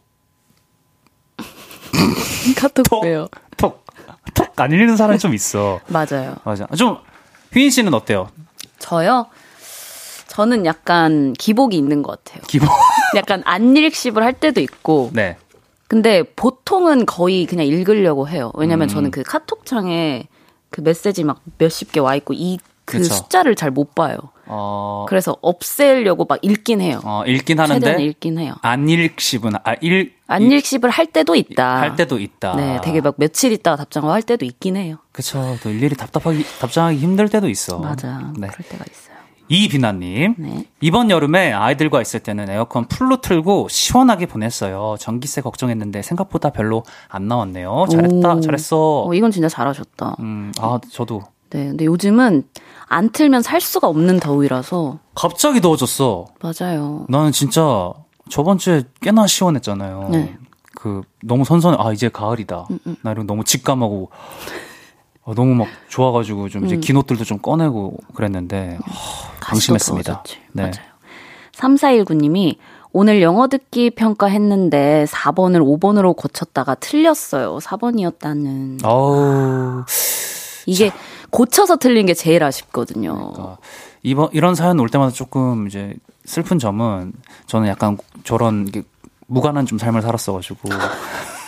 카톡 톡. 왜요? 톡, 톡안 읽는 사람이 좀 있어. 맞아요. 맞아. 좀, 휘인 씨는 어때요? 저요? 저는 약간 기복이 있는 것 같아요. 기본. 약간 안 읽씹을 할 때도 있고. 네. 근데 보통은 거의 그냥 읽으려고 해요. 왜냐면 음. 저는 그 카톡창에 그 메시지 막 몇십 개 와 있고 이 그. 숫자를 잘 못 봐요. 어, 그래서 없애려고 막 읽긴 해요. 어, 읽긴 최대한 하는데, 읽긴 해요. 안 읽씹은, 아, 읽, 안 읽씹을 할 때도 있다. 할 때도 있다. 네, 되게 막 며칠 있다가 답장을 할 때도 있긴 해요. 그쵸. 또 일일이 답답하기, 답장하기 힘들 때도 있어. 맞아. 네. 그럴 때가 있어요. 이비나님. 네. 이번 여름에 아이들과 있을 때는 에어컨 풀로 틀고 시원하게 보냈어요. 전기세 걱정했는데 생각보다 별로 안 나왔네요. 잘했다, 오. 잘했어. 어, 이건 진짜 잘하셨다. 음, 아, 저도. 네, 근데 요즘은 안 틀면 살 수가 없는 더위라서 갑자기 더워졌어. 맞아요. 나는 진짜 저번 주에 꽤나 시원했잖아요. 네. 그, 너무 선선해. 아, 이제 가을이다. 음, 나 이런 너무 직감하고. 아, 너무 막 좋아가지고 좀 이제 긴 옷들도 좀 꺼내고 그랬는데. 하, 가시도 방심했습니다. 네. 맞아요. 3419님이 오늘 영어 듣기 평가 했는데 4번을 5번으로 고쳤다가 틀렸어요. 4번이었다는. 어우. 이게 고쳐서 틀린 게 제일 아쉽거든요. 그러니까 이번 이런 사연 올 때마다 조금 이제 슬픈 점은 저는 약간 저런 무관한 좀 삶을 살았어가지고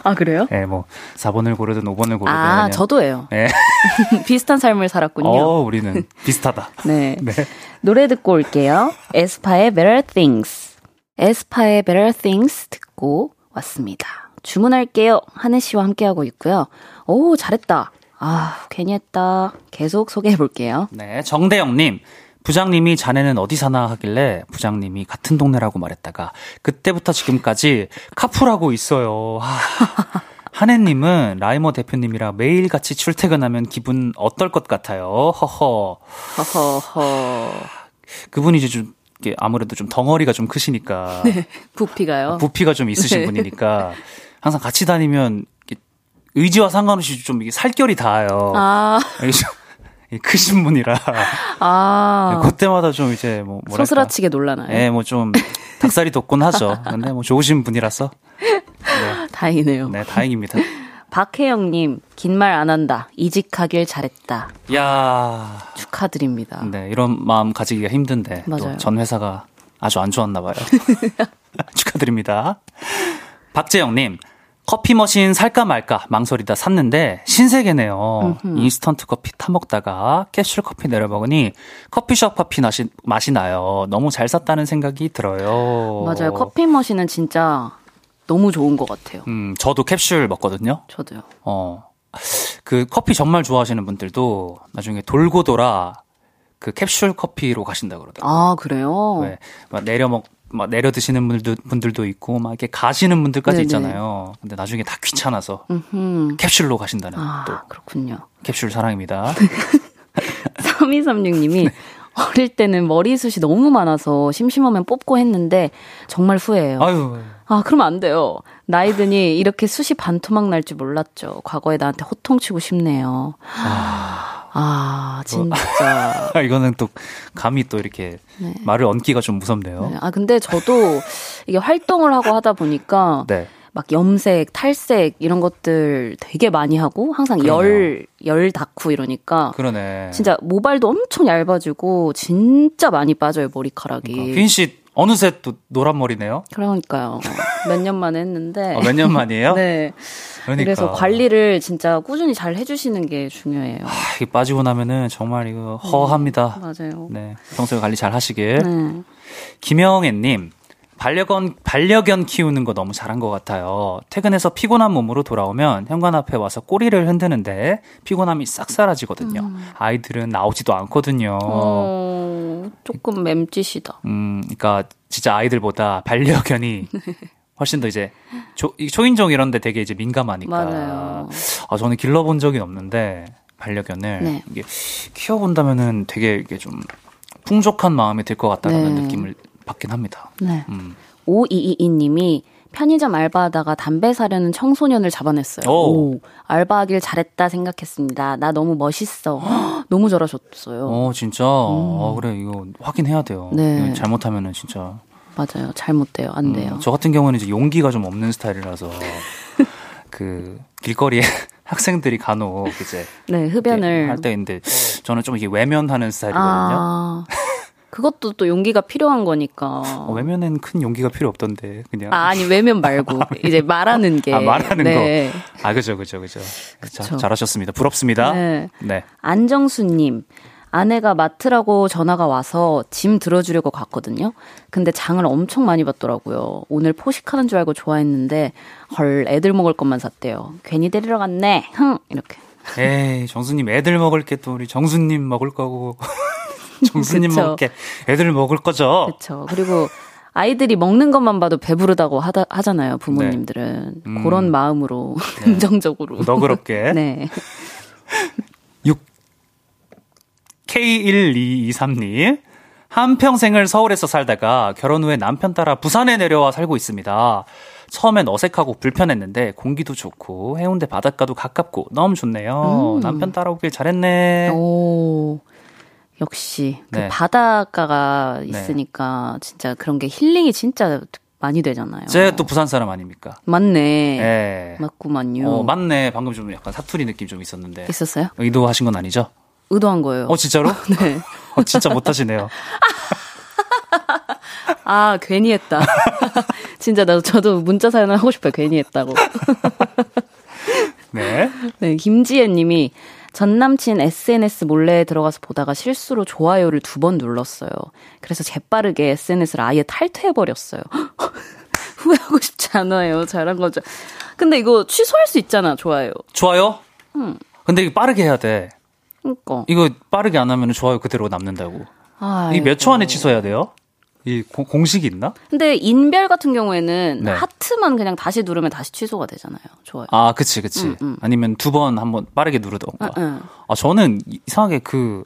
아, 그래요? 예, 뭐 4번을 고르든 5번을 고르든 아, 그냥 저도예요. 예. 비슷한 삶을 살았군요. 어, 우리는 비슷하다. 네. 네. 노래 듣고 올게요. 에스파의 Better Things. 에스파의 Better Things 듣고 왔습니다. 주문할게요. 한해 씨와 함께하고 있고요. 오, 잘했다. 아, 괜히 했다. 계속 소개해 볼게요. 네, 정대영님. 부장님이 자네는 어디 사나 하길래 부장님이 같은 동네라고 말했다가 그때부터 지금까지 카풀하고 있어요. 하, 한해님은 라이머 대표님이랑 매일 같이 출퇴근하면 기분 어떨 것 같아요. 허허. 허허허. 그분이 이제 좀 아무래도 좀 덩어리가 좀 크시니까 부피가요? 부피가 좀 있으신 네. 분이니까 항상 같이 다니면 의지와 상관없이 좀 이게 살결이 닿아요. 아, 크신 분이라 아. 그때마다 좀 이제 뭐 뭐랄까 소스라치게 놀라나요? 예, 뭐좀 닭살이 돋곤 하죠. 근데 뭐 좋으신 분이라서 다행이네요. 네 다행입니다. 박혜영님, 긴 말 안 한다. 이직하길 잘했다. 야, 축하드립니다. 네 이런 마음 가지기가 힘든데 맞아요. 또전 회사가 아주 안 좋았나 봐요. 축하드립니다. 박재영님, 커피 머신 살까 말까 망설이다 샀는데 신세계네요. 인스턴트 커피 타먹다가 캡슐 커피 내려먹으니 커피숍 커피 맛이, 맛이 나요. 너무 잘 샀다는 생각이 들어요. 맞아요. 커피 머신은 진짜 너무 좋은 것 같아요. 음, 저도 캡슐 먹거든요. 저도요. 어. 그 커피 정말 좋아하시는 분들도 나중에 돌고 돌아 그 캡슐 커피로 가신다 그러더라고요. 아, 그래요? 왜, 막 내려 먹, 막 내려 드시는 분들도, 분들도 있고, 막 이렇게 가시는 분들까지 네네. 있잖아요. 근데 나중에 다 귀찮아서 음흠. 캡슐로 가신다는 아, 또 그렇군요. 캡슐 사랑입니다. 3236님이 네. 어릴 때는 머리숱이 너무 많아서 심심하면 뽑고 했는데 정말 후회해요. 아유, 아, 그러면 안 돼요. 나이 드니 이렇게 숱이 반토막 날 줄 몰랐죠. 과거에 나한테 호통치고 싶네요. 아, 진짜. 이거는 또 감히 또 이렇게 네. 말을 얹기가 좀 무섭네요. 네, 아, 근데 저도 이게 활동을 하고 하다 보니까 네. 막 염색, 탈색 이런 것들 되게 많이 하고 항상 그러네요. 열, 열 닿고 이러니까 그러네. 진짜 모발도 엄청 얇아지고 진짜 많이 빠져요, 머리카락이. 휘인 씨 어느새 또 노란 머리네요. 그러니까요. 몇 년 만에 했는데. 어, 몇년 만이에요? 네. 그러니까. 그래서 관리를 진짜 꾸준히 잘 해주시는 게 중요해요. 아, 이게 빠지고 나면은 정말 이거 허합니다. 맞아요. 네. 평소에 관리 잘 하시길. 네. 김영애님, 반려견, 반려견 키우는 거 너무 잘한 것 같아요. 퇴근해서 피곤한 몸으로 돌아오면 현관 앞에 와서 꼬리를 흔드는데 피곤함이 싹 사라지거든요. 아이들은 나오지도 않거든요. 음. 어, 조금 맴짓이다. 음, 그러니까 진짜 아이들보다 반려견이 훨씬 더 이제 조, 이 초인종 이런 데 되게 이제 민감하니까. 맞아요. 아, 저는 길러본 적이 없는데 반려견을 네. 이게 키워본다면은 되게 이게 좀 풍족한 마음이 들 것 같다는 네. 느낌을 받긴 합니다. 네. 음. 5222님이 편의점 알바하다가 담배 사려는 청소년을 잡아냈어요. 오. 오, 알바하길 잘했다 생각했습니다. 나 너무 멋있어. 헉, 너무 잘하셨어요. 어, 진짜. 아, 그래, 이거 확인해야 돼요. 음. 네. 잘못하면은 진짜. 맞아요. 잘못돼요. 안 돼요. 음, 저 같은 경우는 이제 용기가 좀 없는 스타일이라서 그 길거리에 학생들이 간혹 이제 네, 흡연을. 할 때인데 저는 좀 이게 외면하는 스타일이거든요. 아, 그것도 또 용기가 필요한 거니까. 어, 외면엔 큰 용기가 필요 없던데 그냥. 아, 아니, 외면 말고. 이제 말하는 게. 아, 말하는 네. 거. 아, 그죠, 그죠, 그죠. 자. 잘하셨습니다. 부럽습니다. 네. 네. 안정수님, 아내가 마트라고 전화가 와서 짐 들어주려고 갔거든요. 근데 장을 엄청 많이 봤더라고요. 오늘 포식하는 줄 알고 좋아했는데, 헐, 애들 먹을 것만 샀대요. 괜히 데리러 갔네. 흥! 이렇게. 에이, 정수님 애들 먹을 게 또 우리 정수님 먹을 거고. 정수님. 먹을 게 애들 먹을 거죠. 그쵸. 그리고 아이들이 먹는 것만 봐도 배부르다고 하다, 하잖아요, 부모님들은. 네. 음. 그런 마음으로, 긍정적으로. 너그럽게. 네. 6 K1223님. 한평생을 서울에서 살다가 결혼 후에 남편 따라 부산에 내려와 살고 있습니다. 처음엔 어색하고 불편했는데 공기도 좋고 해운대 바닷가도 가깝고 너무 좋네요. 음. 남편 따라오길 잘했네. 오. 역시 그 네. 바닷가가 있으니까 진짜 그런 게 힐링이 진짜 많이 되잖아요. 제 또 부산 사람 아닙니까? 맞네. 예. 맞구만요. 어, 맞네. 방금 좀 약간 사투리 느낌 좀 있었는데. 있었어요? 의도하신 건 아니죠? 의도한 거예요. 어, 진짜로? 네. 어, 진짜 못하시네요. 아 괜히 했다. 진짜 나도 저도 문자 사연을 하고 싶어요. 괜히 했다고. 네. 네, 김지혜 님이 전 남친 SNS 몰래 들어가서 보다가 실수로 좋아요를 두 번 눌렀어요. 그래서 재빠르게 SNS를 아예 탈퇴해버렸어요. 후회하고 싶지 않아요. 잘한 거죠. 근데 이거 취소할 수 있잖아, 좋아요. 좋아요? 음. 근데 이거 빠르게 해야 돼. 그니까. 이거 빠르게 안 하면 좋아요 그대로 남는다고. 아, 이게 몇초 안에 취소해야 돼요? 이 고- 공식이 있나? 근데 인별 같은 경우에는 네. 하트만 그냥 다시 누르면 다시 취소가 되잖아요. 좋아요. 아, 그치, 그치. 음, 음. 아니면 두 번 한번 빠르게 누르던가. 응, 응. 아, 저는 이상하게 그,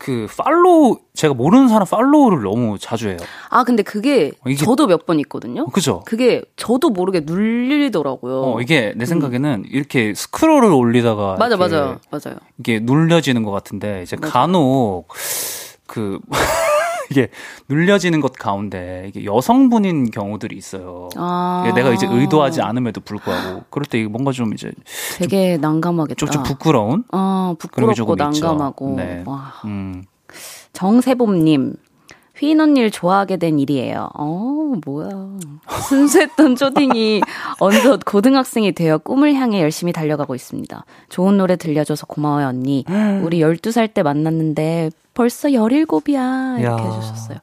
그, 팔로우, 제가 모르는 사람 팔로우를 너무 자주 해요. 아, 근데 그게, 이게- 저도 몇 번 있거든요. 그죠? 그게 저도 모르게 눌리더라고요. 어, 이게 내 생각에는 이렇게 스크롤을 올리다가. 음. 맞아, 맞아, 맞아요. 이게 눌려지는 것 같은데, 이제 간혹, 그, 이게 눌려지는 것 가운데, 이게 여성분인 경우들이 있어요. 아. 내가 이제 의도하지 않음에도 불구하고, 그럴 때 이게 뭔가 좀 이제, 되게 난감하겠다. 좀, 좀 부끄러운? 게 부끄럽고. 난감하고. 네. 와. 음. 정세봄님, 휘인 언니를 좋아하게 된 일이에요. 어, 뭐야. 순수했던 초딩이 어느덧 고등학생이 되어 꿈을 향해 열심히 달려가고 있습니다. 좋은 노래 들려줘서 고마워요, 언니. 우리 12살 때 만났는데 벌써 17이야. 이렇게 야. 해주셨어요.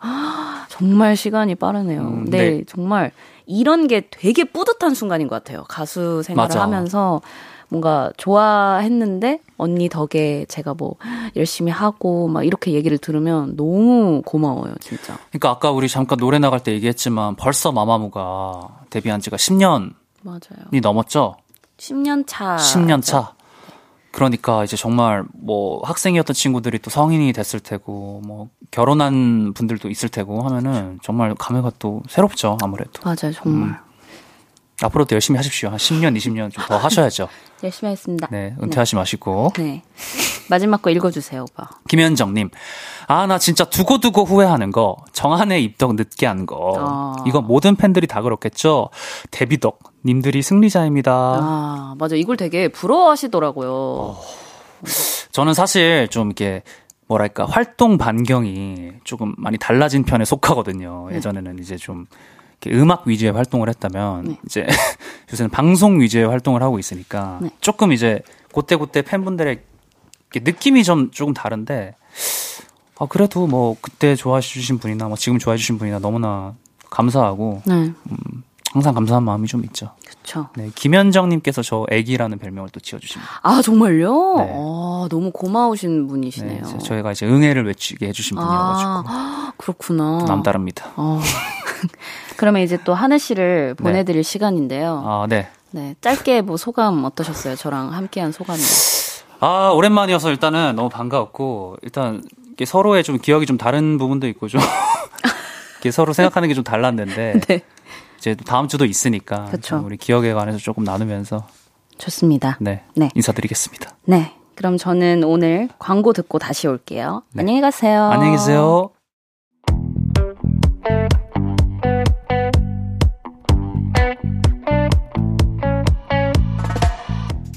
정말 시간이 빠르네요. 음, 네, 네. 정말 이런 게 되게 뿌듯한 순간인 것 같아요. 가수 생활을 맞아. 하면서 뭔가 좋아했는데 언니 덕에 제가 뭐 열심히 하고 막 이렇게 얘기를 들으면 너무 고마워요, 진짜. 그러니까 아까 우리 잠깐 노래 나갈 때 얘기했지만 벌써 마마무가 데뷔한 지가 10년이 맞아요. 넘었죠? 10년 차. 10년 차. 그러니까 이제 정말 뭐 학생이었던 친구들이 또 성인이 됐을 테고 뭐 결혼한 분들도 있을 테고 하면은 정말 감회가 또 새롭죠 아무래도 맞아요, 정말. 앞으로도 열심히 하십시오 한 10년 20년 좀 더 하셔야죠 열심히 하겠습니다. 네 은퇴하지 마시고 네. 마지막 거 읽어주세요, 오빠. 김현정님 아 나 진짜 두고두고 후회하는 거 정한의 입덕 늦게 한 거 아. 이거 모든 팬들이 다 그렇겠죠 데뷔덕 님들이 승리자입니다 아, 맞아. 이걸 되게 부러워하시더라고요. 저는 사실 좀 이렇게 뭐랄까 활동 반경이 조금 많이 달라진 편에 속하거든요. 예전에는 이제 좀 음악 위주의 활동을 했다면 네. 이제 요새는 방송 위주의 활동을 하고 있으니까 네. 조금 이제 그때그때 팬분들의 느낌이 좀 조금 다른데 아 그래도 뭐 그때 좋아해 주신 분이나 뭐 지금 좋아해 주신 분이나 너무나 감사하고 네. 항상 감사한 마음이 좀 있죠. 그쵸. 네, 김현정님께서 저 애기라는 별명을 또 지어주십니다. 아, 정말요? 네. 아, 너무 고마우신 네, 분이시네요. 저- 저희가 이제 응애를 외치게 해주신 분이어가지고 아, 그렇구나. 남다릅니다. 어. 그러면 이제 또 하늘 씨를 보내드릴 시간인데요. 아, 네. 네, 짧게 뭐 소감 어떠셨어요? 저랑 함께한 소감이. 아, 오랜만이어서 일단은 너무 반가웠고, 일단, 서로의 좀 기억이 좀 다른 부분도 있고, 좀, 이게 서로 생각하는 게 좀 달랐는데, 네, 이제 또 다음 주도 있으니까, 그쵸. 좀 우리 기억에 관해서 조금 나누면서, 좋습니다. 네. 네. 인사드리겠습니다. 네, 그럼 저는 오늘 광고 듣고 다시 올게요. 네. 안녕히 가세요. 안녕히 계세요.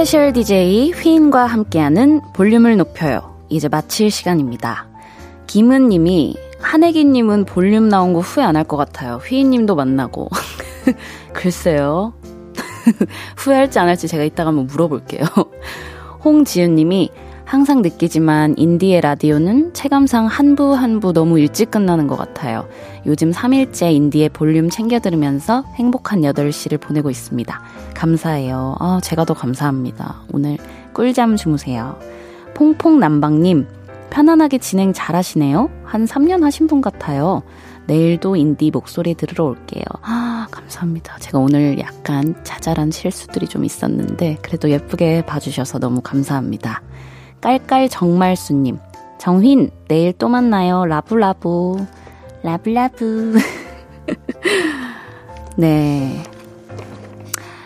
스페셜 DJ 휘인과 함께하는 볼륨을 높여요. 이제 마칠 시간입니다. 김은님이 한해님은 볼륨 나온 거 후회 안 할 것 같아요. 휘인님도 만나고. 글쎄요. 후회할지 안 할지 제가 이따가 한번 물어볼게요. 홍지은님이 항상 느끼지만 인디의 라디오는 체감상 한 부 한 부 너무 일찍 끝나는 것 같아요. 요즘 3일째 인디의 볼륨 챙겨 들으면서 행복한 8시를 보내고 있습니다. 감사해요. 아, 제가 더 감사합니다. 오늘 꿀잠 주무세요. 퐁퐁남방님, 편안하게 진행 잘 하시네요. 한 3년 하신 분 같아요. 내일도 인디 목소리 들으러 올게요. 아, 감사합니다. 제가 오늘 약간 자잘한 실수들이 좀 있었는데, 그래도 예쁘게 봐주셔서 너무 감사합니다. 깔깔 정말수님, 정휘인, 내일 또 만나요. love love. love love. 네.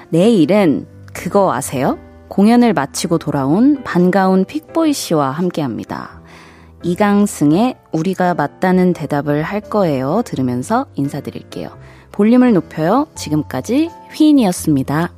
내일은 그거 아세요? 공연을 마치고 돌아온 반가운 픽보이 씨와 함께 합니다. 이강승의 우리가 맞다는 대답을 할 거예요. 들으면서 인사드릴게요. 볼륨을 높여요. 지금까지 휘인이었습니다.